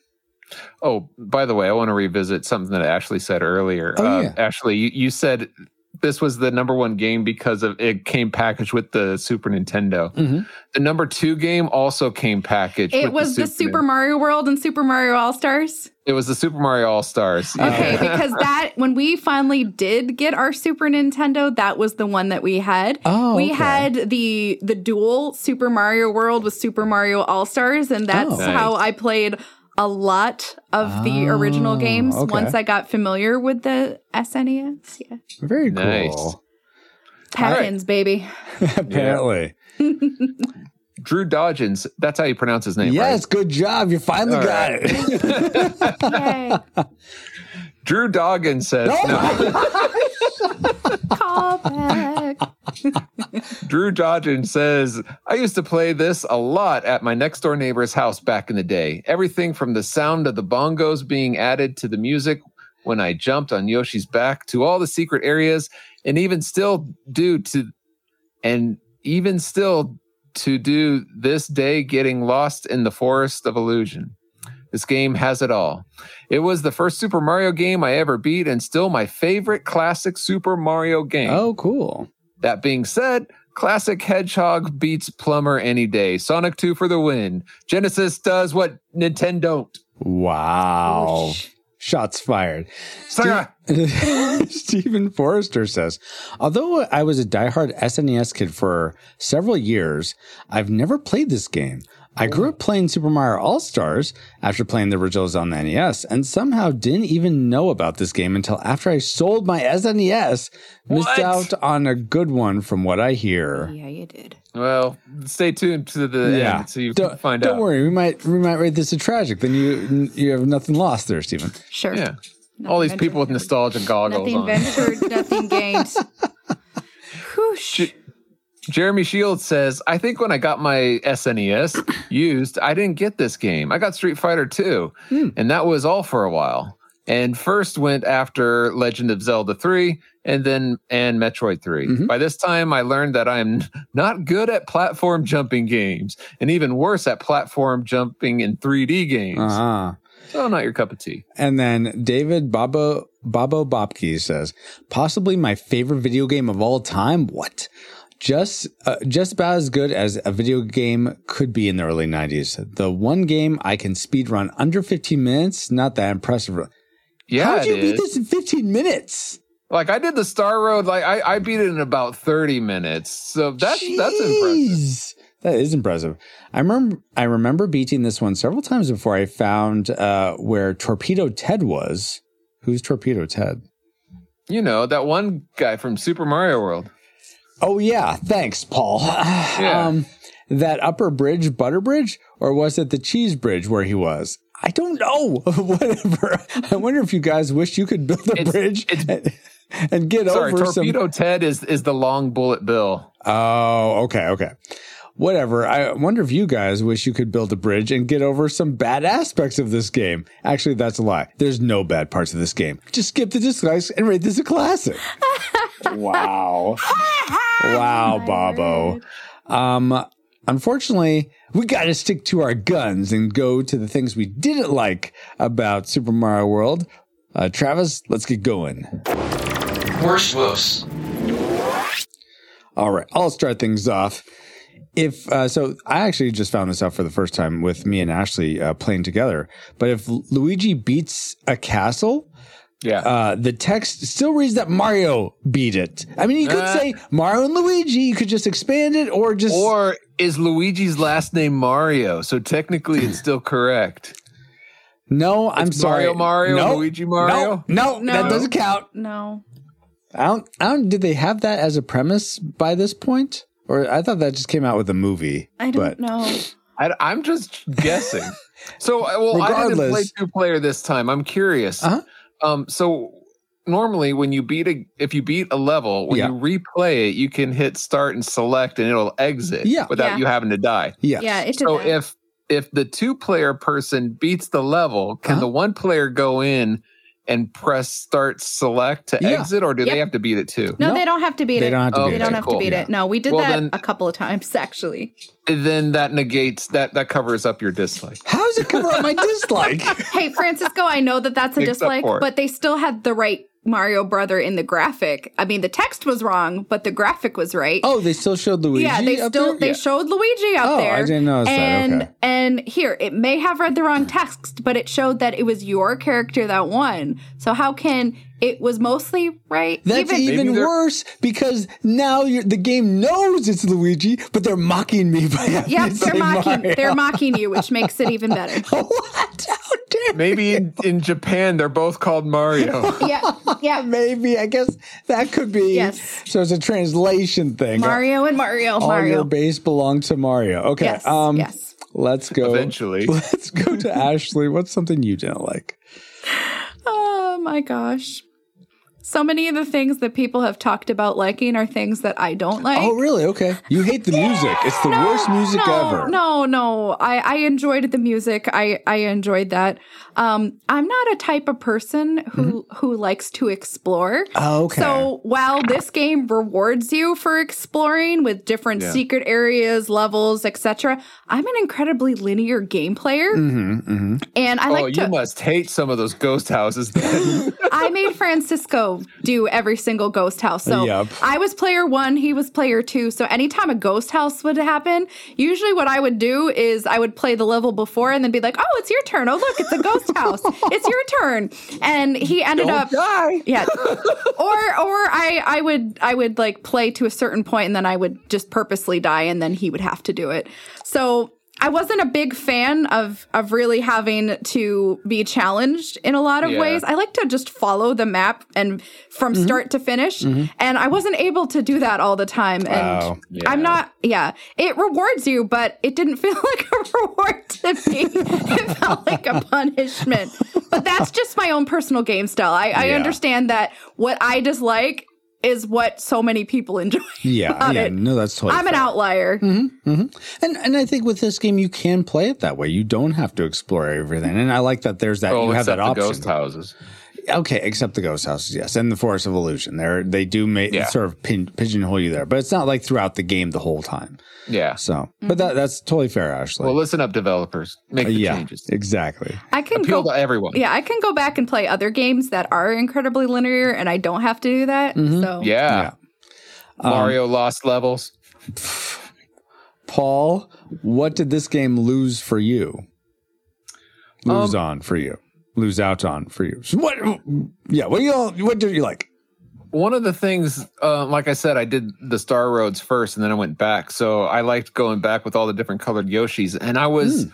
Oh, by the way, I want to revisit something that Ashley said earlier. Oh, uh, yeah. Ashley, you, you said this was the number one game because of it came packaged with the Super Nintendo. Mhm. The number two game also came packaged. It with was the Super Super Mario World and Super Mario All Stars. It was the Super Mario All Stars. Okay, because that when we finally did get our Super Nintendo, that was the one that we had. Oh, we okay. had the the dual Super Mario World with Super Mario All Stars, and that's Oh. Nice. how I played a lot of the original Oh, games okay. once I got familiar with the SNES. Yeah, Very Nice. cool. Pattins, baby. Apparently. Drew Dodgens, that's how you pronounce his name, Yes, right? good job. You finally All got right. it. Yay. Drew Doggin says, Oh no. Call back. Drew Dodgen says, I used to play this a lot at my next door neighbor's house back in the day. Everything from the sound of the bongos being added to the music when I jumped on Yoshi's back to all the secret areas and even still do to and even still to do this day getting lost in the forest of illusion. This game has it all. It was the first Super Mario game I ever beat and still my favorite classic Super Mario game. Oh, cool. That being said, classic Hedgehog beats Plumber any day. Sonic 2 for the win. Genesis does what Nintendo don't. Wow. Shots fired. Sega. Stephen Forrester says, although I was a diehard SNES kid for several years, I've never played this game. I grew up playing Super Mario All Stars after playing the originals on the NES, and somehow didn't even know about this game until after I sold my SNES. Missed What? out on a good one from what I hear. Yeah, you did. Well, stay tuned to the end so you don't, can find out. don't worry, we might we might rate this a tragic. Then you you have nothing lost there, Stephen. Sure. Yeah. All these people with nostalgia goggles Nothing on. ventured, nothing gained. Whoosh. Jeremy Shields says, I think when I got my SNES used, I didn't get this game. I got Street Fighter 2, Hmm. and that was all for a while. And first went after Legend of Zelda 3 and then and Metroid 3. Mm-hmm. By this time I learned that I'm not good at platform jumping games and even worse at platform jumping in 3D games. Uh-huh. So not your cup of tea. And then David Babo Babo Bobke says, possibly my favorite video game of all time. What? Just uh, just about as good as a video game could be in the early 90s. The one game I can speed run under 15 minutes, not that impressive. Yeah, How did you it beat is. this in 15 minutes? Like I did the Star Road, like I, I beat it in about 30 minutes. So that's that's impressive. That is impressive. I remember I remember beating this one several times before I found uh, where Torpedo Ted was. Who's Torpedo Ted? You know, that one guy from Super Mario World. Oh yeah, thanks, Paul. Um, that upper bridge, butter bridge, or was it the cheese bridge where he was? I don't know. Whatever. I wonder if you guys wish you could build a It's- bridge and, and get Sorry, over Sorry, Torpedo some. Ted is is the long bullet bill. Oh, okay, okay. Whatever. I wonder if you guys wish you could build a bridge and get over some bad aspects of this game. Actually, that's a lie. There's no bad parts of this game. Just skip the dislikes and rate this a classic. wow. wow, Bobo. Um, unfortunately, we got to stick to our guns and go to the things we didn't like about Super Mario World. Uh, Travis, let's get going. Worst woes. All right, I'll start things off. If uh, so, I actually just found this out for the first time with me and Ashley uh, playing together. But if Luigi beats a castle, Yeah. uh, the text still reads that Mario beat it. I mean, you could Uh. say Mario and Luigi. You could just expand it, or just or is Luigi's last name Mario? So technically it's still correct. no. I'm It's sorry, Mario Mario, no, Luigi Mario? No, no, that doesn't count. No. I don't. I don't. Did they have that as a premise by this point, or I thought that just came out with the movie? I don't but, know. I, I'm just guessing. So, uh, well, I didn't Regardless. play two player this time. I'm curious. Uh-huh. Um, so normally when you beat a if you beat a level, when Yeah. you replay it, you can hit start and select, and it'll exit Yeah. without Yeah. you having to die. Yes. Yeah, it did So if if the two player person beats the level, can Uh-huh. the one player go in and press start select to Yeah. exit, or do Yep. they have to beat it too? no, No, they don't have to beat they it. don't have to Oh, beat They don't Okay, have cool. to beat Yeah. it. No, we did Well, that then- a couple of times actually. Then that negates that that covers up your dislike. How does it cover up my dislike? Hey, Francisco, I know that that's a Makes dislike, but they still had the right Mario brother in the graphic. I mean, the text was wrong, but the graphic was right. Oh, they still showed Luigi. yeah, they still there? they Yeah. showed Luigi up Oh, there. I didn't that. and, Okay. And here, it may have read the wrong text, but it showed that it was your character that won. So how can it was mostly right? That's even, Maybe they're- worse because now you're, the game knows it's Luigi, but they're mocking me by having Yep, to they're say mocking Mario. they're mocking you, which makes it even better. what? How dare Maybe in, in Japan they're both called Mario. yeah, yeah. Maybe I guess that could be. Yes. So it's a translation thing. Mario and Mario, All Mario. your base belong to Mario. Okay. Yes, um, yes. Let's go. Eventually. Let's go to Ashley. What's something you didn't like? Oh my gosh. So many of the things that people have talked about liking are things that I don't like. Oh, really? Okay. You hate the music. It's the worst music no, ever. No, no. I, I enjoyed the music. I, I enjoyed that. Um, I'm not a type of person who who likes to explore. Mm-hmm. Oh, okay. So while this game rewards you for exploring with different Yeah. secret areas, levels, etc., I'm an incredibly linear game player, Mm-hmm, and I oh, like Oh, you to. must hate some of those ghost houses. Then. I made Francisco do every single ghost house. So Yep. I was player one, he was player two. So anytime a ghost house would happen, usually what I would do is I would play the level before and then be like, oh, it's your turn. Oh, look, it's a ghost house. It's your turn. And he ended Don't up. die. Yeah. or or I I would I would like play to a certain point and then I would just purposely die and then he would have to do it. So I wasn't a big fan of of really having to be challenged in a lot of Yeah. ways. I like to just follow the map and from mm-hmm. start to finish. Mm-hmm. And I wasn't able to do that all the time. And Wow. Yeah. I'm not yeah. It rewards you, but it didn't feel like a reward to me. it felt like a punishment. But that's just my own personal game style. I, I Yeah. understand that what I dislike is what so many people enjoy. Yeah, about yeah. it. No, that's totally. I'm an fair. outlier. Mm-hmm, mm-hmm. And and I think with this game you can play it that way. You don't have to explore everything. And I like that there's that Oh, you have except that the option. ghost houses. Okay, except the ghost houses, yes, and the Forest of Illusion. They're they do make Yeah. sort of pin, pigeonhole you there, but it's not like throughout the game the whole time. Yeah. So, but that that's totally fair, Ashley. Well, listen up, developers. Make the yeah, changes. exactly. I can Appeal go to everyone. Yeah, I can go back and play other games that are incredibly linear and I don't have to do that. Mm-hmm. So Yeah. Um, Mario lost levels. Paul, what did this game lose for you? Lose Um, on for you. Lose out on for you. So what? Yeah. What do you? all- What do you like? One of the things, uh, like I said, I did the Star Roads first, and then I went back. So I liked going back with all the different colored Yoshis, and I was Hmm.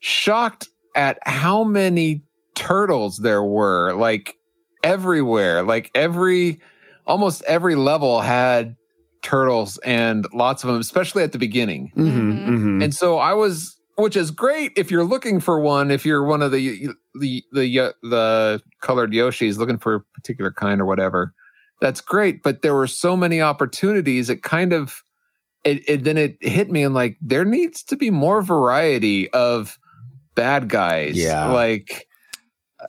shocked at how many turtles there were. Like everywhere, like every, almost every level had turtles, and lots of them, especially at the beginning. Mm-hmm, mm-hmm. And so I was, which is great if you're looking for one. If you're one of the the the the colored Yoshis looking for a particular kind or whatever, that's great. But there were so many opportunities. It kind of, it, it then it hit me and like there needs to be more variety of bad guys. Yeah. like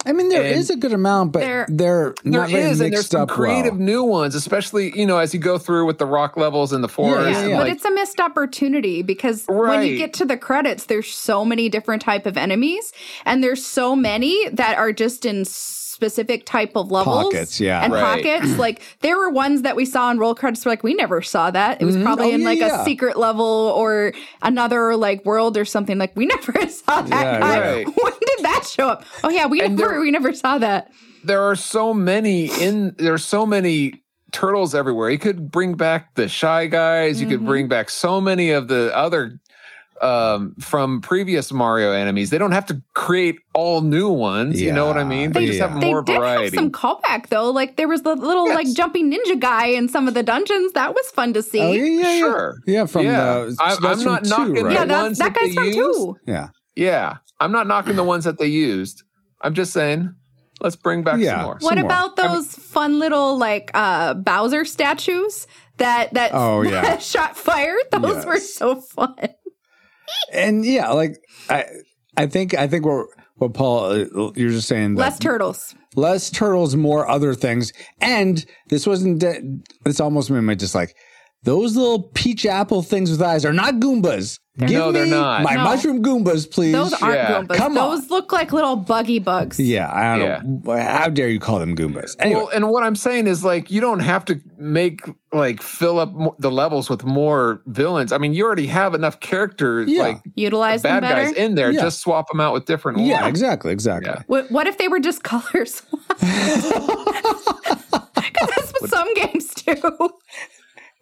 I mean, there is and a good amount, but There- they're there not very is, and there's mixed some up creative well. new ones, especially you know as you go through with the rock levels and the forest. yeah, and, yeah. But like- it's a missed opportunity because when you get to the credits, there's so many different type of enemies, and there's so many that are just in specific type of levels Pockets, yeah. and Right. pockets. like there were ones that we saw in roll credits. We're like, we never saw that. It was mm-hmm. probably Oh, in yeah, like yeah. a secret level or another like world or something. Like we never saw that. Yeah, guy. right. When did that show up? Oh yeah, we And never there- we never saw that. there are so many in there's so many turtles everywhere. You could bring back the shy guys. You could mm-hmm. bring back so many of the other um from previous Mario enemies. They don't have to create all new ones. You know what I mean? They just yeah. have They more did variety. have some callback though. Like there was the little like jumping ninja guy in some of the dungeons. That was fun to see. Oh yeah, yeah, yeah. Sure. Yeah, from Yeah. the. I, I'm from not two, knocking right? Yeah, the that, ones that that guy's they from use? two. yeah. yeah. I'm not knocking the ones that they used. I'm just saying, let's bring back Yeah. some more. What Some more. about those fun little like uh Bowser statues that that Oh, yeah. shot fire? Those were so fun. And yeah, like I, I think I think what what Paul uh, you're just saying Less turtles. less turtles, more other things, and this wasn't. de- This almost made my dislike. Those little peach apple things with eyes are not Goombas. Give No, they're me not. My No. mushroom Goombas, please. Those aren't Yeah. Goombas. Come on. Those look like little buggy bugs. yeah, I don't know. How dare you call them Goombas? Anyway, Well, and what I'm saying is like you don't have to make like fill up mo- the levels with more villains. I mean, you already have enough characters Yeah. like Utilize them bad better. guys in there. Yeah. Just swap them out with different ones. yeah, ones. exactly, exactly. Yeah. What, what if they were just color swaps? Because that's what some games do.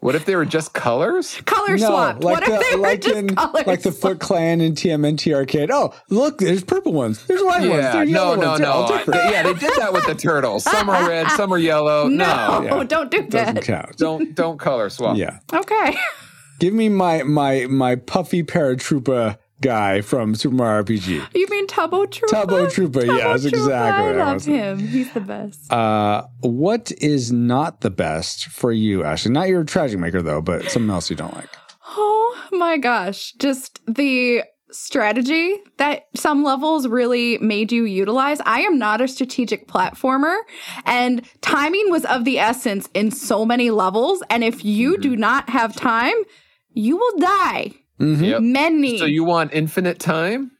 What if they were just colors? Color No, swapped. like what if the they were like just in color like the? Foot Clan and TMNT Arcade. Oh, look, there's purple ones. There's white ones. There's no, yellow no, ones. No. I- different. yeah, they did that with the turtles. Some are red, some are yellow. No, No, Yeah. don't do that. Doesn't that. count. don't don't color swap. Yeah. Okay. Give me my my my puffy paratroopa guy from Super Mario RPG. You mean Tubbo Trooper? Tubbo Trooper, yes, exactly I love him. He's the best. Uh, what is not the best for you, Ashley? Not your tragic maker though, but something else you don't like. Oh my gosh. Just the strategy that some levels really made you utilize. I am not a strategic platformer, and timing was of the essence in so many levels. And if you do not have time, you will die. Mm-hmm. Yep. Many. So you want infinite time?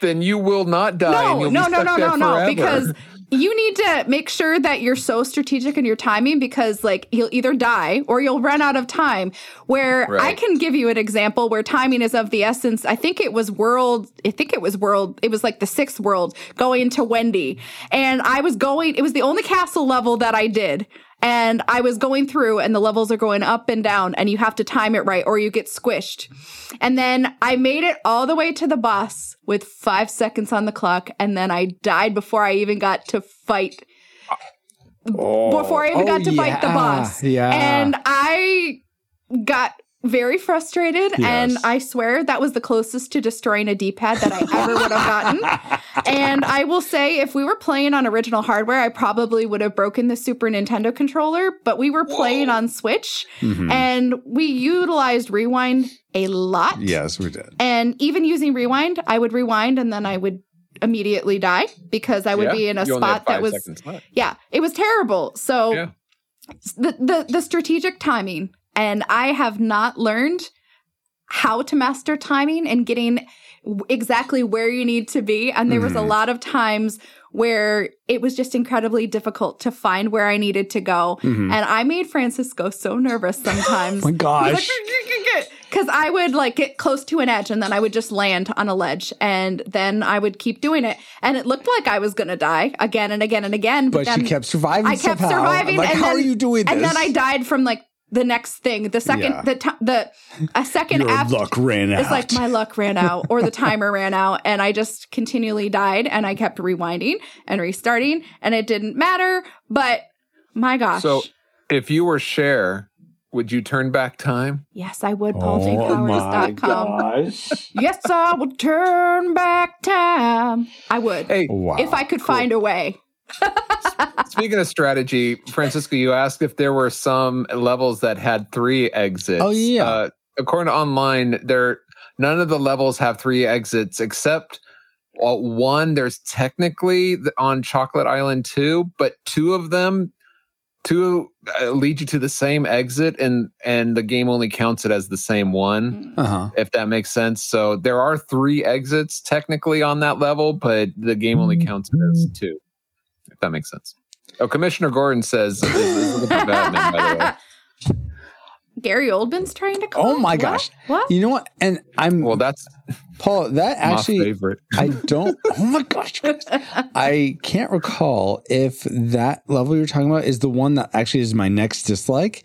Then you will not die. and no, you'll no, be no, stuck no, there no, no, because you need to make sure that you're so strategic in your timing because like you'll either die or you'll run out of time. Where I can give you an example where timing is of the essence. I think it was world, I think it was world, it was like the sixth world going to Wendy. And I was going, it was the only castle level that I did. And I was going through and the levels are going up and down and you have to time it right or you get squished. And then I made it all the way to the boss with five seconds on the clock. And then I died before I even got to fight. Oh, before I even oh, got to fight the boss. yeah. And I got very frustrated. And I swear that was the closest to destroying a D pad that I ever would have gotten. And I will say, if we were playing on original hardware, I probably would have broken the Super Nintendo controller, but we were playing on Switch Mhm. and we utilized rewind a lot. Yes, we did. And even using rewind, I would rewind and then I would immediately die because I would Yeah, be in a you spot that was yeah, it was terrible. So Yeah. the, the the strategic timing and I have not learned how to master timing and getting exactly where you need to be and there was a Mhm. lot of times where it was just incredibly difficult to find where I needed to go Mhm. and I made Francisco so nervous sometimes. Oh my gosh. Because I would like get close to an edge and then I would just land on a ledge and then I would keep doing it. And it looked like I was going to die again and again and again. But then she kept surviving. I kept somehow. surviving. Like, and how then, are you doing this? And then I died from like the next thing. The second, Yeah. the, ti the, a second Your after. luck ran out. It's like my luck ran out or the timer ran out and I just continually died and I kept rewinding and restarting and it didn't matter. But my gosh. So if you were Cher, would you turn back time? yes, I would. Oh my PaulJPowers.com. gosh. Yes, I would turn back time. I would. Hey, Wow. if I could find a way. speaking of strategy, Francisco, you asked if there were some levels that had three exits. Oh, yeah. Uh, according to online, there none of the levels have three exits except well, one. There's technically on Chocolate Island two, but two of them. Two uh, lead you to the same exit, and and the game only counts it as the same one. Uh huh. if that makes sense. So there are three exits technically on that level, but the game only counts it as two. If that makes sense. Oh, Commissioner Gordon says this is Batman, by the way. Gary Oldman's trying to call. Oh my What? gosh. What? You know what? And I'm Well, that's Paul. That my actually, favorite. I don't. Oh my gosh. I can't recall if that level you're talking about is the one that actually is my next dislike.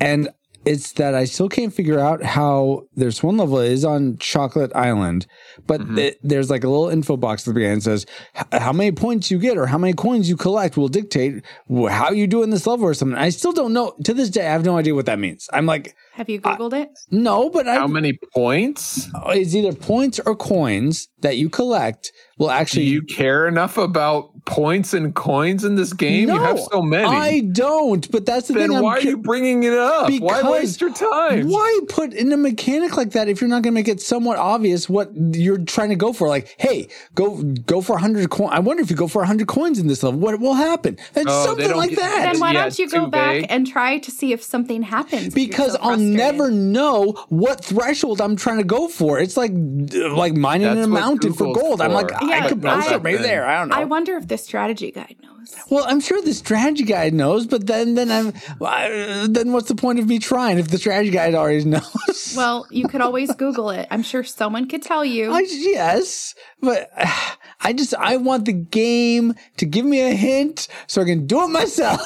And it's that I still can't figure out how there's one level is on Chocolate Island, but Mhm. it, there's like a little info box at the beginning that says how many points you get or how many coins you collect will dictate how you do in this level or something. I still don't know. To this day, I have no idea what that means. I'm like, Have you Googled it? no, but I, How many points? it's either points or coins that you collect will Do actually you care enough about points and coins in this game? you have so many. I don't, but that's the then thing. I'm why are you bringing it up? why waste your time? Why put in a mechanic like that if you're not going to make it somewhat obvious what you're trying to go for? Like, hey, go go for hundred coins. I wonder if you go for hundred coins in this level, what will happen? It's Oh, something like get- that. Then why Yeah, don't you go back vague. and try to see if something happens? because so I'll frustrated? Never know what threshold I'm trying to go for. It's like like mining That's in a what mountain for Google's gold. I'm like, for. I Yeah, could but I- it right there. I don't know. I wonder if the strategy guide knows. Well, I'm sure the strategy guide knows, but then then I'm uh, then what's the point of me trying if the strategy guide already knows? Well, you could always Google it. I'm sure someone could tell you. I, yes, but uh, I just I want the game to give me a hint so I can do it myself.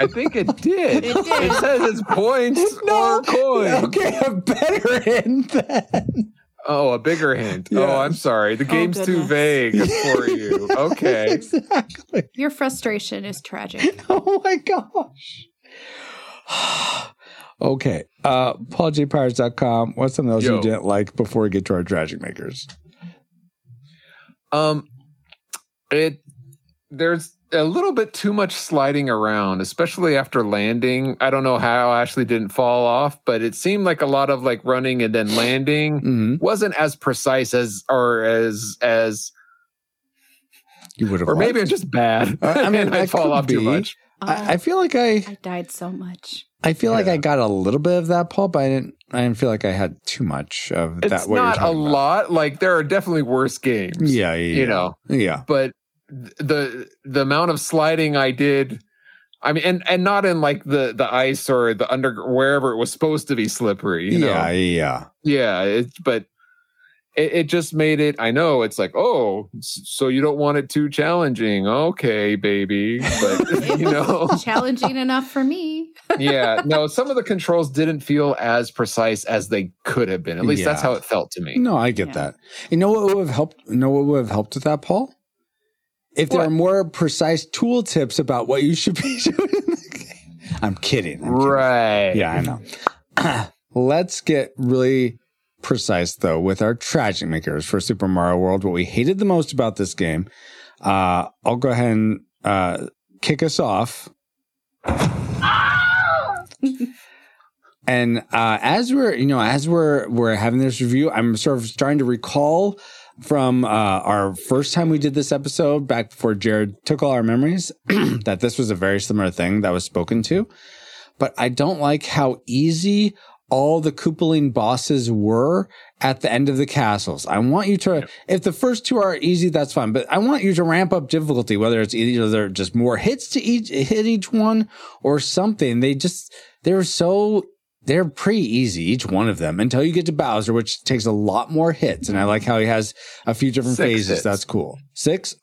I think it did. It did. says it's points or coins. Okay, a better hint then. Oh, a bigger hint. Yeah. Oh, I'm sorry. The game's too vague for you. Okay. exactly. Your frustration is tragic. Oh my gosh. okay. Uh PaulJPirates.com. What's something else Yo. you didn't like before we get to our tragic makers? Um, it there's a little bit too much sliding around, especially after landing. I don't know how Ashley didn't fall off, but it seemed like a lot of like running and then landing hmm wasn't as precise as or as as You would have. or maybe liked. I'm just bad. Uh, I mean, I fall could off too much. I, I feel like I. I died so much. I feel like I got a little bit of that, Paul, but I didn't. I didn't feel like I had too much of It's that. What not you're a about. lot. Like there are definitely worse games. Yeah, yeah, you know. Yeah. but th- the the amount of sliding I did, I mean, and and not in like the the ice or the under wherever it was supposed to be slippery. You know? yeah, yeah. yeah. It, but it, it just made it. I know it's like, oh, so you don't want it too challenging, okay, baby. But you know, Challenging enough for me. yeah, no. Some of the controls didn't feel as precise as they could have been. At least that's how it felt to me. No, I get Yeah. that. You know what would have helped? You know what would have helped with that, Paul? If there What? are more precise tool tips about what you should be doing. in the game. I'm kidding. I'm kidding. Right. Yeah, I know. Let's get really precise though with our tragic makers for Super Mario World. What we hated the most about this game. Uh, I'll go ahead and uh, kick us off. and uh, as we're, you know, as we're we're having this review, I'm sort of starting to recall from uh, our first time we did this episode back before Jared took all our memories that this was a very similar thing that was spoken to but I don't like how easy all the Koopaling bosses were at the end of the castles. I want you to, if the first two are easy, that's fine, but I want you to ramp up difficulty, whether it's either just more hits to each, hit each one or something. They just, they're so, they're pretty easy, each one of them, until you get to Bowser, which takes a lot more hits. And I like how he has a few different Six phases. hits. That's cool. Six?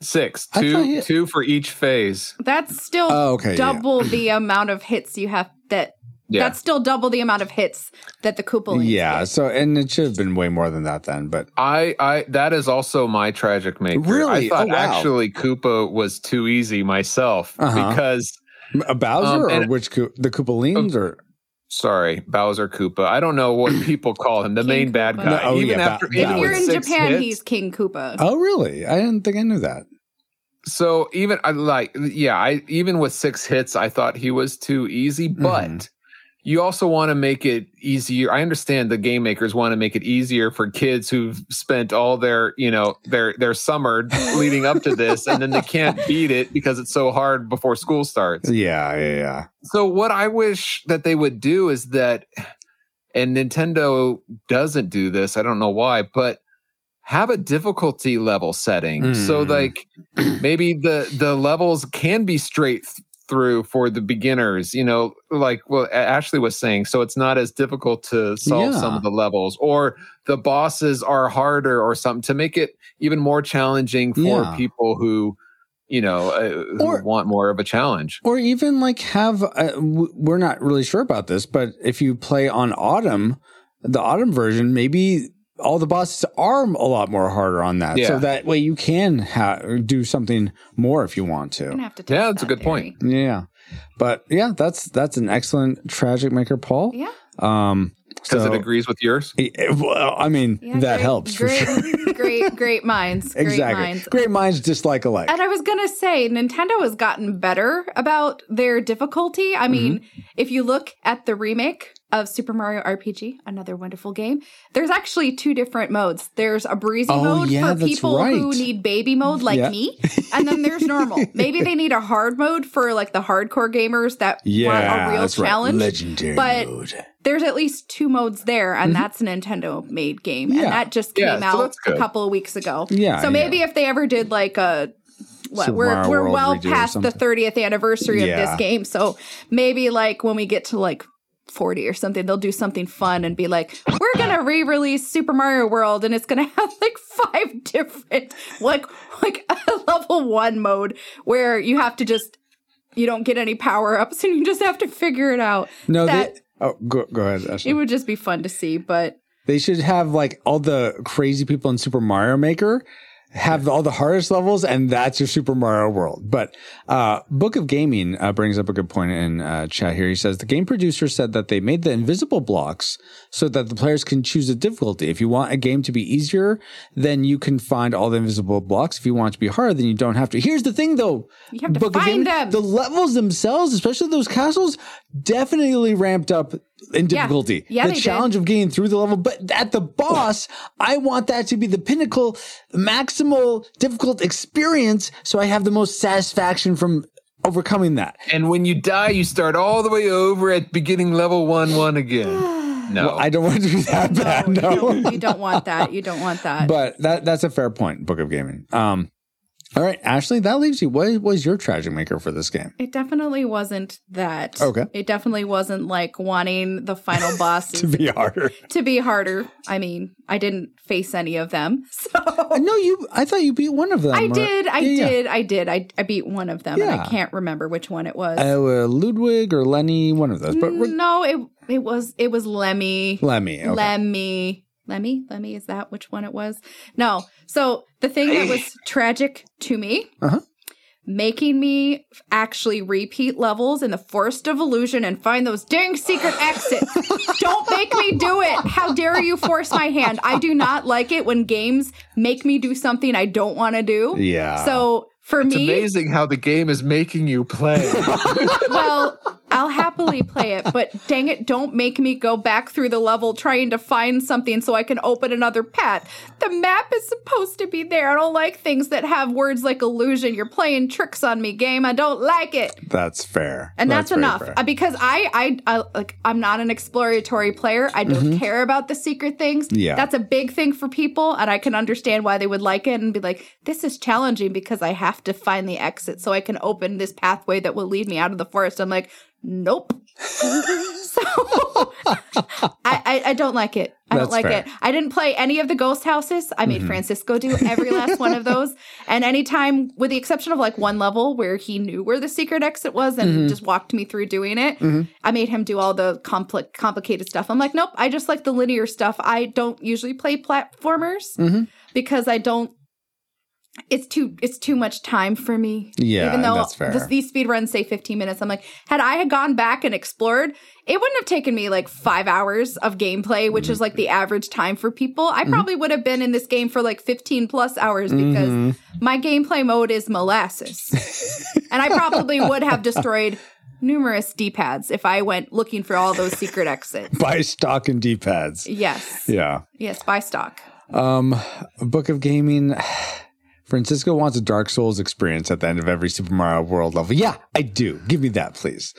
Six, two, thought you- two for each phase. That's still Oh, okay, yeah. double the amount of hits you have that Yeah. that's still double the amount of hits that the Koopalings Yeah. get. So, and it should have been way more than that then, but I, I, that is also my tragic maker. Really? I thought Oh, wow. actually Koopa was too easy myself Uh-huh. because, a Bowser Um, and- or which, Ko- the Koopalings or? Sorry, Bowser Koopa. I don't know what people call him, the King main bad guy. No, oh, even yeah, Ba- after, ba- even if you're in Japan, hits, he's King Koopa. Oh, really? I didn't think I knew that. So even I like, yeah, I even with six hits, I thought he was too easy. But Mhm. You also want to make it easier. I understand the game makers want to make it easier for kids who've spent all their, you know, their their summer leading up to this, and then they can't beat it because it's so hard before school starts. Yeah, yeah, yeah. So what I wish that they would do is that, and Nintendo doesn't do this. I don't know why, but have a difficulty level setting. So Mm. like maybe the the levels can be straight through for the beginners. You know, like well Ashley was saying. So it's not as difficult to solve some of the levels, or the bosses are harder, or something to make it even more challenging for Yeah. people who. You know, uh, who Or- want more of a challenge. Or even like have, uh, w- we're not really sure about this, but if you play on Autumn, the Autumn version, maybe all the bosses are a lot more harder on that. So that way you can ha- do something more if you want to. have to Yeah, that's a that good point. Yeah. But yeah, that's, that's an excellent tragic maker, Paul. Yeah. Um, Because so- it agrees with yours. Eh, Well, I mean, Yeah, that great- helps for great, sure. great, great minds. Great exactly. minds. Great minds dislike alike. And I was gonna say, Nintendo has gotten better about their difficulty. I mean, Mm-hmm. if you look at the remake of Super Mario RPG, another wonderful game, there's actually two different modes. There's a breezy Oh, mode yeah, for that's people who need baby mode like Yeah. me, and then there's normal. Maybe they need a hard mode for like the hardcore gamers that yeah, want a real that's right. challenge. Legendary But- mode. There's at least two modes there, and that's a Nintendo made game. Mm-hmm. Yeah. And that just came Yeah, so out that's a couple of weeks ago. Yeah, So maybe yeah. if they ever did like a what Super we're Mario we're World well past the 30th anniversary of this game. So maybe like when we get to like 40 or something, they'll do something fun and be like, we're gonna re-release Super Mario World and it's gonna have like five different like like a level one mode where you have to just you don't get any power ups and you just have to figure it out. No, that they, oh, go, go ahead, Ashley. it would just be fun to see, but They should have like all the crazy people in Super Mario Maker have all the hardest levels, and that's your Super Mario World. But uh, Book of Gaming uh, brings up a good point in uh, chat here. He says the game producer said that they made the invisible blocks so that the players can choose a difficulty. If you want a game to be easier, then you can find all the invisible blocks. If you want it to be harder, then you don't have to. Here's the thing, though. You have to Book of find Gaming, them. The levels themselves, especially those castles, definitely ramped up in difficulty. Yeah, the they did. challenge of getting through the level, but at the boss, I want that to be the pinnacle, maximal difficult experience, so I have the most satisfaction from overcoming that. And when you die, you start all the way over at beginning level one one again. No, Well, I don't want to be that bad, No, no. you, you don't want that. You don't want that. but that that's a fair point, Book of Gaming. Um, all right, Ashley, that leaves you. What was your tragic maker for this game? it definitely wasn't that. Okay. It definitely wasn't like wanting the final bosses To be harder. to be harder. I mean, I didn't face any of them. So No, you. I thought you beat one of them. I or- did, I Yeah, yeah. did, I did. I, I beat one of them and I can't remember which one it was. Uh, Ludwig or Lenny, one of those. But we're- no, it it was it was Lemmy. Lemmy. Okay. Lemmy. Lemmy? Lemmy, is that which one it was? No. So the thing that was tragic to me, Uh-huh. making me actually repeat levels in the Forest of Illusion and find those dang secret exits. Don't make me do it. How dare you force my hand? I do not like it when games make me do something I don't want to do. Yeah. So for me it's me, amazing how the game is making you play. well, I'll happily play it, but dang it, don't make me go back through the level trying to find something so I can open another path. The map is supposed to be there. I don't like things that have words like illusion. You're playing tricks on me, game. I don't like it. That's fair. And that's, very enough fair. Uh, because I, I, I, like, I'm not an exploratory player. I don't care about the secret things. Mm-hmm. Yeah. that's a big thing for people, and I can understand why they would like it and be like, "This is challenging because I have to find the exit so I can open this pathway that will lead me out of the forest." I'm like, "Nope." so I, I, I don't like it. I That's don't like fair. Mm-hmm. it. I didn't play any of the ghost houses. I made Francisco do every last one of those. And anytime, with the exception of like one level where he knew where the secret exit was and Mm-hmm. just walked me through doing it, I made him do all the compli- complicated stuff. I'm like, nope, I just like the linear stuff. I don't usually play platformers Mm-hmm. because I don't. It's too it's too much time for me. Yeah, even though that's fair. this- these speed runs say 15 minutes, I'm like, had I had gone back and explored, it wouldn't have taken me like five hours of gameplay, which is like the average time for people. I Mm-hmm. probably would have been in this game for like 15 plus hours because Mm-hmm. my gameplay mode is molasses, and I probably would have destroyed numerous D-pads if I went looking for all those secret exits. Buy stock and D pads. Yes, Yeah. yes, buy stock. Um, Book of Gaming. Francisco wants a Dark Souls experience at the end of every Super Mario World level. Yeah, I do. Give me that, please.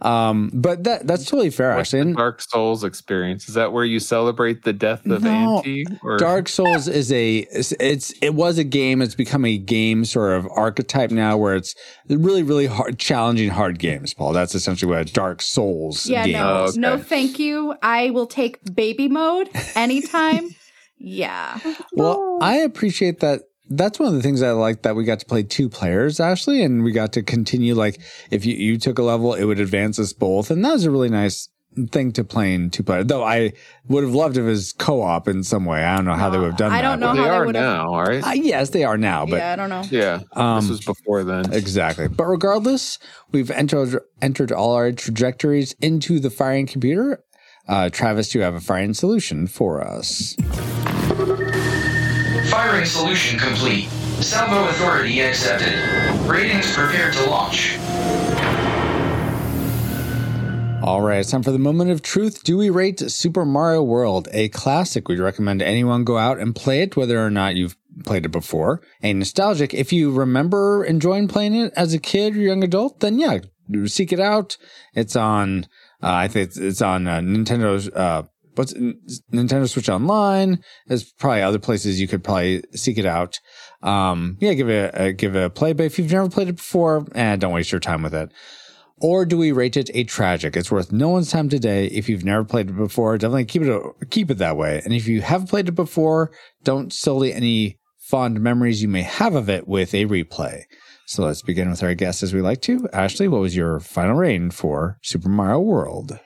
Um, but that that's totally fair, What's actually. the Dark Souls experience? Is that where you celebrate the death of No, Auntie? Or Dark Souls is a it's, it's it was a game. It's become a game sort of archetype now, where it's really really hard, challenging hard games. Paul, that's essentially what a Dark Souls Yeah, game no, Oh, is. okay. no, thank you. I will take baby mode anytime. yeah. Well, I appreciate that. That's one of the things I like that we got to play two players, Ashley, and we got to continue. Like, if you, you took a level, it would advance us both. And that was a really nice thing to playing two player. Though I would have loved if it was co op in some way. I don't know how they would have done I that. don't know but- they how they are would've- now, all right? Uh, yes, they are now, but yeah, I don't know. yeah, Um, this was before then. Exactly. But regardless, we've entered entered all our trajectories into the firing computer. Uh, Travis, do you have a firing solution for us. Firing solution complete. Salvo authority accepted. Ratings prepared to launch. All right, it's time for the moment of truth. Do we rate Super Mario World a classic? We'd recommend anyone go out and play it, whether or not you've played it before. A nostalgic, if you remember enjoying playing it as a kid or young adult, then yeah, seek it out. It's on, uh, I think it's, it's on uh, Nintendo's, uh, what's Nintendo Switch Online. There's probably other places you could probably seek it out. Um, yeah, give it a, give it a play. But if you've never played it before, eh, don't waste your time with it. Or do we rate it a tragic? It's worth no one's time today. If you've never played it before, definitely keep it keep it that way. And if you have played it before, don't sully any fond memories you may have of it with a replay. So let's begin with our guests as we like to. Ashley, what was your final rating for Super Mario World?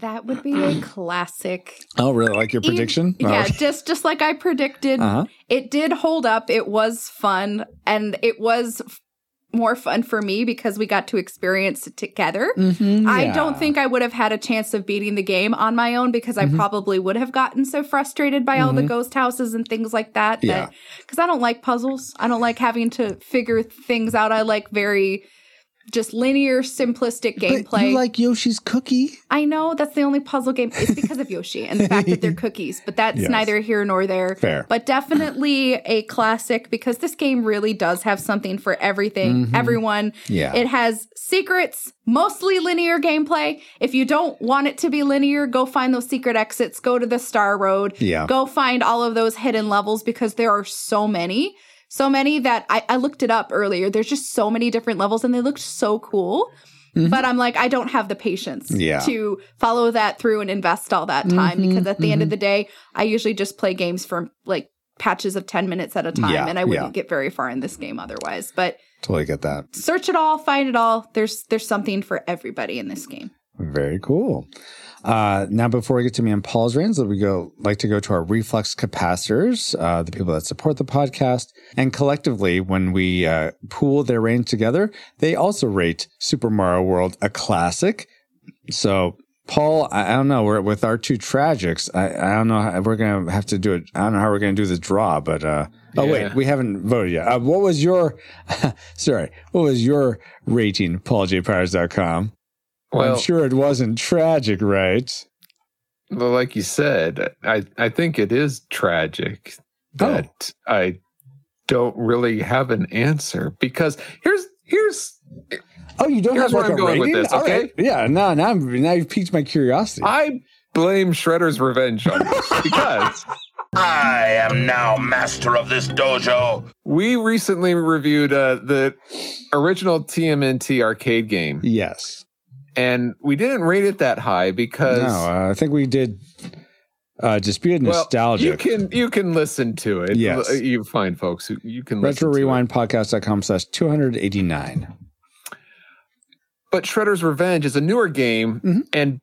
That would be a classic. Oh, really? Like your E- prediction? Yeah, Oh, just just like I predicted. Uh-huh. It did hold up. It was fun, and it was f- more fun for me because we got to experience it together. I Mm-hmm. yeah. don't think I would have had a chance of beating the game on my own because Mm-hmm. I probably would have gotten so frustrated by all the ghost houses and things like that. Yeah. Because I don't like puzzles. I don't like having to figure things out. I like very just linear, simplistic But gameplay. you like Yoshi's cookie? I know that's the only puzzle game. It's because of Yoshi and the fact that they're cookies, but that's Yes. neither here nor there. Fair. But definitely a classic because this game really does have something for everything, everyone. Mm-hmm. Yeah. It has secrets, mostly linear gameplay. If you don't want it to be linear, go find those secret exits, go to the Star Road, Yeah. go find all of those hidden levels because there are so many. So many that I, I looked it up earlier. There's just so many different levels and they looked so cool. But I'm like, I don't have the patience Mm-hmm. Yeah. Mm-hmm, to follow that through and invest all that time because at the end of the day, I usually just play games for like patches of 10 minutes at a time Yeah, and I wouldn't yeah. get very far in this game otherwise. But Totally get that. search it all, find it all. There's there's something for everybody in this game. Very cool. Uh, now, before we get to me and Paul's reigns, let we go like to go to our reflux capacitors, uh, the people that support the podcast, and collectively, when we uh, pool their range together, they also rate Super Mario World a classic. So, Paul, I, I don't know. We're with our two tragics. I, I don't know. How, we're gonna have to do it. I don't know how we're gonna do the draw, but uh, oh Yeah. wait, we haven't voted yet. Uh, what was your? sorry, what was your rating? PaulJPowers.com. Well, I'm sure it wasn't tragic, right? well, like you said, I I think it is tragic Oh. I don't really have an answer because here's here's Oh, you don't Here's have like where I'm a going with this, okay? right. Yeah, now now I'm- now you've piqued my curiosity. I blame Shredder's Revenge on this because I am now master of this dojo. we recently reviewed uh, the original TMNT arcade game, yes. And we didn't rate it that high because No, uh, I think we did uh Disputed well, Nostalgia. you can you can listen to it. Yes. you find folks who you can Retro listen to it. Rewind Podcast.com slash 289. But Shredder's Revenge is a newer game, Mhm. and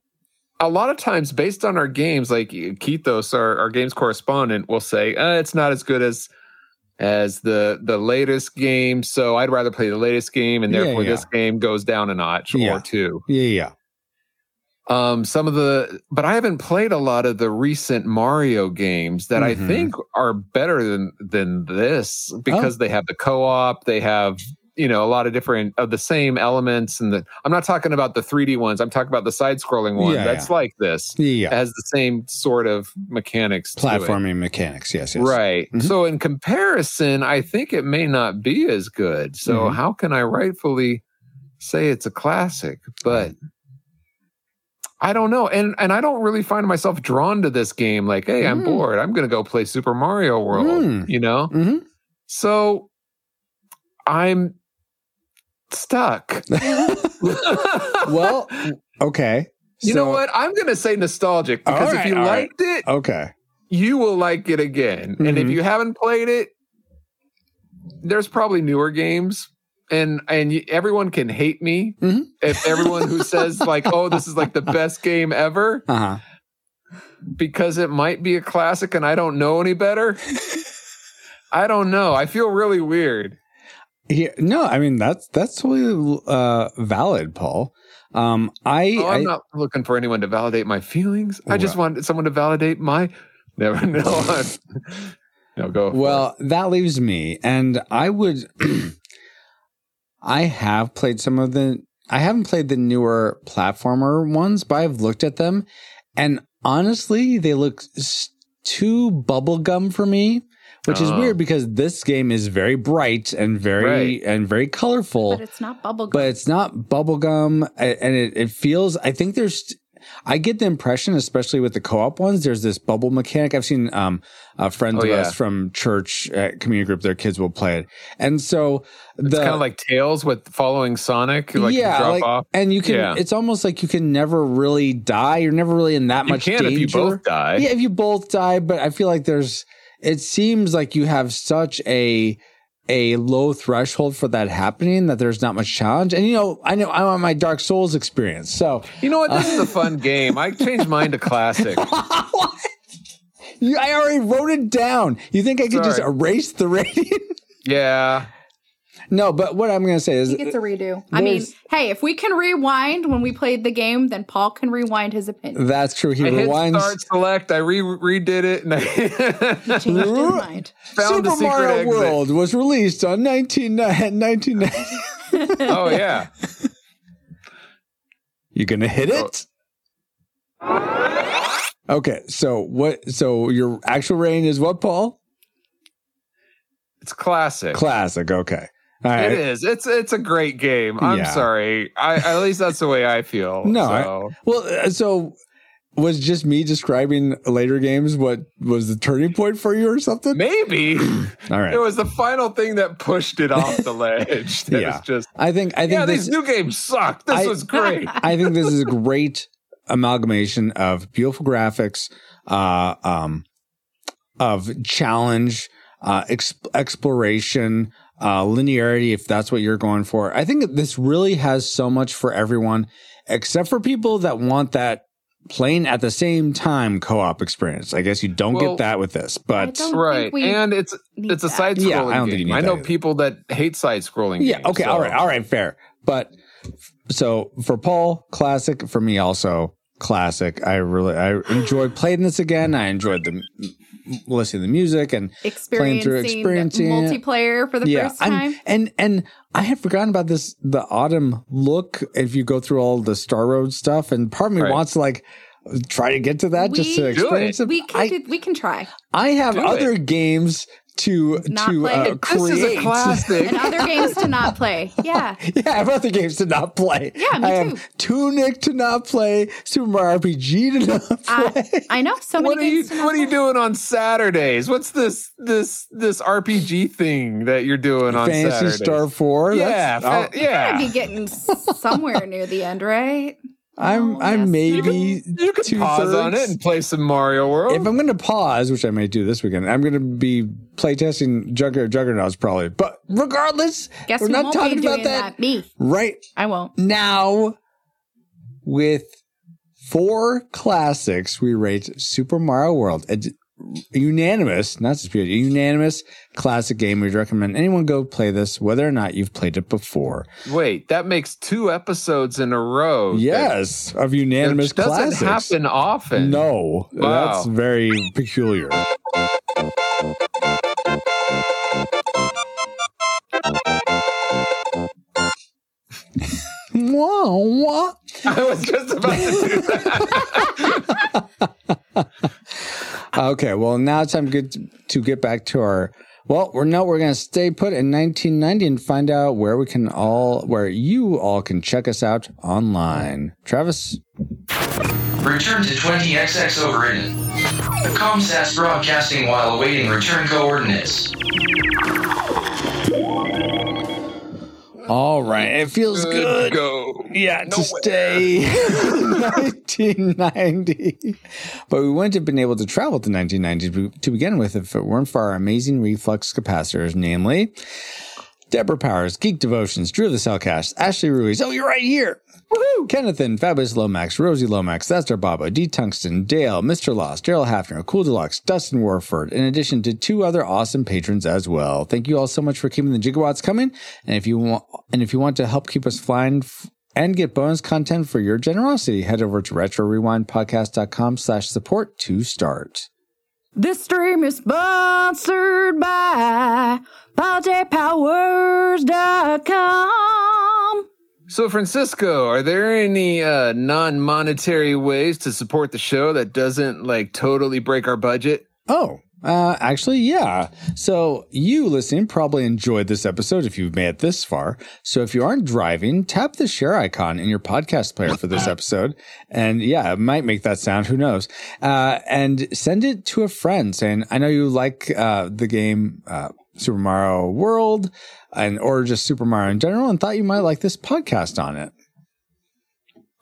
a lot of times, based on our games, like Keithos, our, our games correspondent, will say uh, it's not as good as as the the latest game. So I'd rather play the latest game, and therefore yeah. this game goes down a notch Yeah. or two. Yeah, yeah. Um, some of the, but I haven't played a lot of the recent Mario games that Mhm. I think are better than than this because they have the co-op, they have you know a lot of different of the same elements, and the I'm not talking about the 3D ones. I'm talking about the side-scrolling one Yeah, that's yeah. like this. Yeah, It has the same sort of mechanics. Platforming mechanics. Yes, yes. Right. Mhm. So in comparison, I think it may not be as good. So Mhm. how can I rightfully say it's a classic? But I don't know. And and I don't really find myself drawn to this game like, hey, I'm Mm. bored. I'm going to go play Super Mario World, Mm. you know? hmm So I'm stuck. Well, okay. you know what? I'm going to say nostalgic because All if you right, liked it, Okay. you will like it again. And if Mhm. you haven't played it, there's probably newer games. And and everyone can hate me Mhm. if everyone who says like, "Oh, this is like the best game ever," Uh huh. because it might be a classic, and I don't know any better. I don't know. I feel really weird. Yeah, no, I mean that's that's totally uh, valid, Paul. Um, I, Oh, I'm I not looking for anyone to validate my feelings. I just Well- want someone to validate my. Never know. no, go. well, that leaves me, and I would. I have played some of the. I haven't played the newer platformer ones, but I've looked at them, and honestly, they look s- too bubblegum for me. Which is Oh. weird because this game is very bright and very Right. and very colorful. But it's not bubblegum. but it's not bubblegum a- and it, it feels i think there's i get the impression especially with the co-op ones there's this bubble mechanic i've seen um uh, friends Oh, of yeah. us from church uh, community group their kids will play it and so the it's kind of like Tails with following Sonic. Like yeah drop like, off. and you can Yeah. it's almost like you can never really die you're never really in that much. You much can danger if you both die. yeah, if you both die, but I feel like there's. It seems like you have such a a low threshold for that happening that there's not much challenge. And you know, I know I'm on my Dark Souls experience. So You know what? This is a fun game. I changed mine to classic. you, I already wrote it down. You think I could just erase the rating? Yeah. No, but what I'm going to say is He gets a redo. I mean, hey, if we can rewind when we played the game, then Paul can rewind his opinion. that's true. He I hit rewinds. start select. I re redid it and I Changed his mind. found Super Mario exit. World was released on 19, 1990. Oh yeah. You gonna hit oh. it? Okay, so what? So your actual rating is what, Paul? It's classic. Classic. Okay. It is. It's it's a great game. I'm Yeah. sorry. I at least that's the way I feel. No, I- Well, uh, so was just me describing later games what was the turning point for you or something? maybe All right. it was the final thing that pushed it off the ledge. That Yeah. just I think I think yeah. this These new games suck. This I- was great. I think this is a great amalgamation of beautiful graphics, uh, um, of challenge, uh, ex- exploration, uh, linearity, if that's what you're going for. I think this really has so much for everyone, except for people that want that playing at the same time co-op experience. I guess you don't Well, get that with this, but don't right, and it's it's a side scrolling Yeah, I don't think you game. need I know that people that hate side scrolling. Yeah. games, Okay. so- All right. All right. Fair. But so for Paul, classic. For me, also classic. I really I enjoyed playing this again. I enjoyed the listening to the music and playing through, experiencing, experiencing multiplayer for the 1st I'm- time. and and I had forgotten about this the autumn look. If you go through all the Star Road stuff, and part of me Right. wants to like try to get to that just to We- experience it. we can I, do, we can try. I have Do other games to Not to play. uh, This This is create. a classic. And other games to not play. Yeah. Yeah, I have other games to not play. Yeah, me I have too. Tunic to not play, Super Mario RPG to not play. I, I know so many what are you games to not What are you doing on Saturdays? What's this this this RPG thing that you're doing on Phantasy Saturdays? Star 4. Yeah, That's- fa- I'll- Gotta yeah. be getting somewhere near the end, right? I'm Oh, I'm yes. maybe You can pause on it and play some Mario World. if I'm going to pause, which I may do this weekend, I'm going to be playtesting Jugger Juggernauts probably. But regardless, Guess we're not talking about that, that? Me. right I won't. now. With four classics, we rate Super Mario World. A, unanimous, not disputed, unanimous classic game. We'd recommend anyone go play this, whether or not you've played it before. Wait, that makes two episodes in a row. Yes, of unanimous doesn't classics. happen often. No, Wow. that's very peculiar. Wah, wah. I was just about to do that. Okay, well now it's time to get, to get back to our. Well, we're no, we're gonna stay put in 1990 and find out where we can all, where you all can check us out online. Travis, Return to 20XX overridden. Comsats broadcasting while awaiting return coordinates. All right, it feels good. Go. Yeah, to stay 1990. But we wouldn't have been able to travel to 1990 to- to begin with if it weren't for our amazing reflux capacitors, namely Deborah Powers, Geek Devotions, Drew the Cellcast, Ashley Ruiz. Oh, you're right here. Woohoo! Kennethan, Fabulous Lomax, Rosie Lomax, That's Our Baba, D. Tungsten, Dale, Mr. Lost, Daryl Hafner, Cool Deluxe, Dustin Warford, in addition to two other awesome patrons as well. Thank you all so much for keeping the gigawatts coming. And if you want, and if you want to help keep us flying f- and get bonus content for your generosity, head over to retrorewindpodcast.com slash support to start. This stream is sponsored by PaulJPowers.com. So, Francisco, are there any uh, non-monetary ways to support the show that doesn't like totally break our budget? Oh, uh, actually, yeah. So you listening probably enjoyed this episode if you've made it this far. So if you aren't driving, tap the share icon in your podcast player for this episode. And yeah, it might make that sound. Who knows? Uh, and send it to a friend saying, I know you like, uh, the game, uh, Super Mario World and, or just Super Mario in general and thought you might like this podcast on it.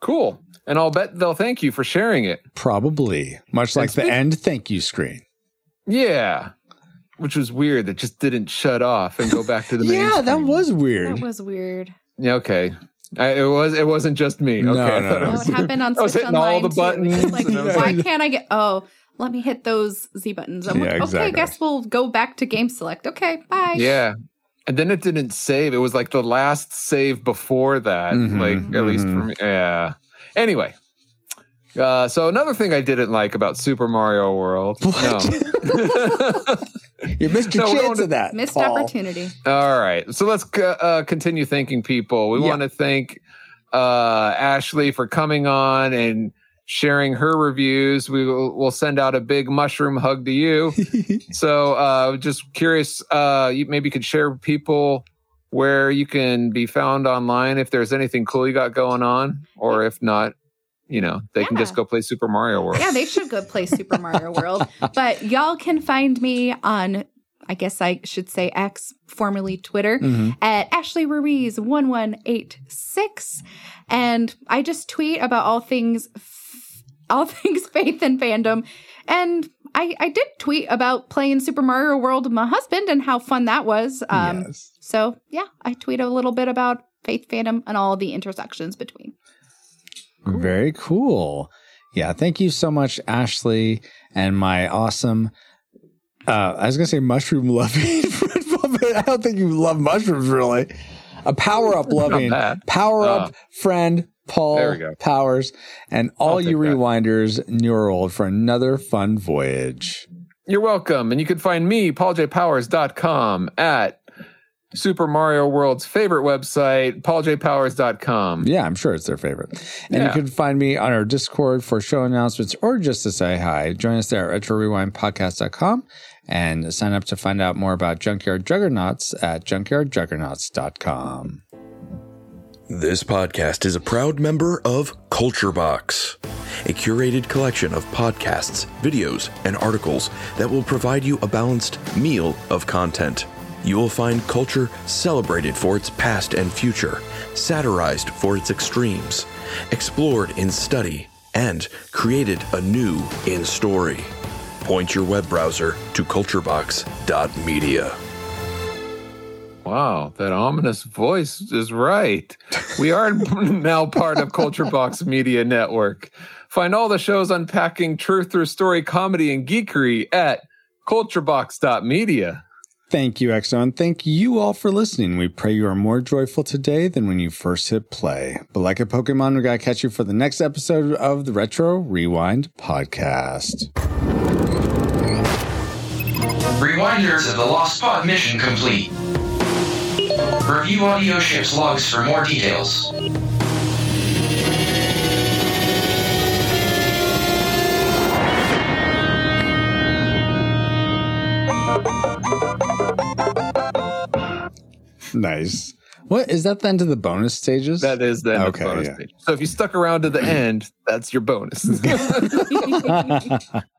Cool. And I'll bet they'll thank you for sharing it. Probably much like the end thank you screen. Yeah. which was weird. It just didn't shut off and go back to the main. yeah, that screen. was weird. That was weird. Yeah, okay. I, it was. It wasn't just me. No, Okay, I no, thought no. it Oh, it happened on I was Switch hitting all the too. buttons. It's Like, and why can't I get? Oh, let me hit those Z buttons. I'm Yeah, like, okay, exactly. guess we'll go back to game select. Okay, bye. Yeah. And then it didn't save. It was like the last save before that. Mhm, like at least for mhm. me. Yeah. Anyway. Uh, so another thing I didn't like about Super Mario World. No. You missed your No, chance of that. Missed Paul. opportunity. All right. So let's c- uh, continue thanking people. We Yeah. want to thank uh, Ashley for coming on and sharing her reviews. We will we'll send out a big mushroom hug to you. so uh, just curious, uh, you maybe could share with people where you can be found online if there's anything cool you got going on, or if not, you know, they can just go play Super Mario World. Yeah, they should go play Super Mario World. But y'all can find me on, I guess I should say X, formerly Twitter, Mhm. at Ashley Ruiz one one eight six, and I just tweet about all things, f- all things faith and fandom, and. I, I did tweet about playing Super Mario World with my husband and how fun that was. Um, Yes. So, yeah, I tweet a little bit about faith, fandom, and all the intersections between. Very cool. Yeah, thank you so much, Ashley, and my awesome. Uh, I was gonna say mushroom loving friend, but I don't think you love mushrooms really. A power up loving, power up friend, Paul There we go. Powers, and all you rewinders, that. rewinders, Neurold, for another fun voyage. You're welcome. And you can find me, pauljpowers.com, at Super Mario World's favorite website, pauljpowers.com. Yeah, I'm sure it's their favorite. And Yeah. you can find me on our Discord for show announcements or just to say hi. Join us there at retrorewindpodcast.com and sign up to find out more about Junkyard Juggernauts at junkyardjuggernauts.com. This podcast is a proud member of Culture Box, a curated collection of podcasts, videos, and articles that will provide you a balanced meal of content. You will find culture celebrated for its past and future, satirized for its extremes, explored in study, and created anew in story. Point your web browser to culturebox.media. Wow, that ominous voice is right. We are now part of Culture Box Media Network. Find all the shows unpacking truth through story, comedy, and geekery at culturebox.media. Thank you, Exo, and thank you all for listening. We pray you are more joyful today than when you first hit play. But like a Pokemon, we gotta catch you for the next episode of the Retro Rewind podcast. Rewinders of the Lost Pod mission complete. Review audio ship's logs for more details. Nice. What is that the end of the bonus stages? That is the end Okay, of the bonus yeah. page. So if you stuck around to the end, that's your bonus.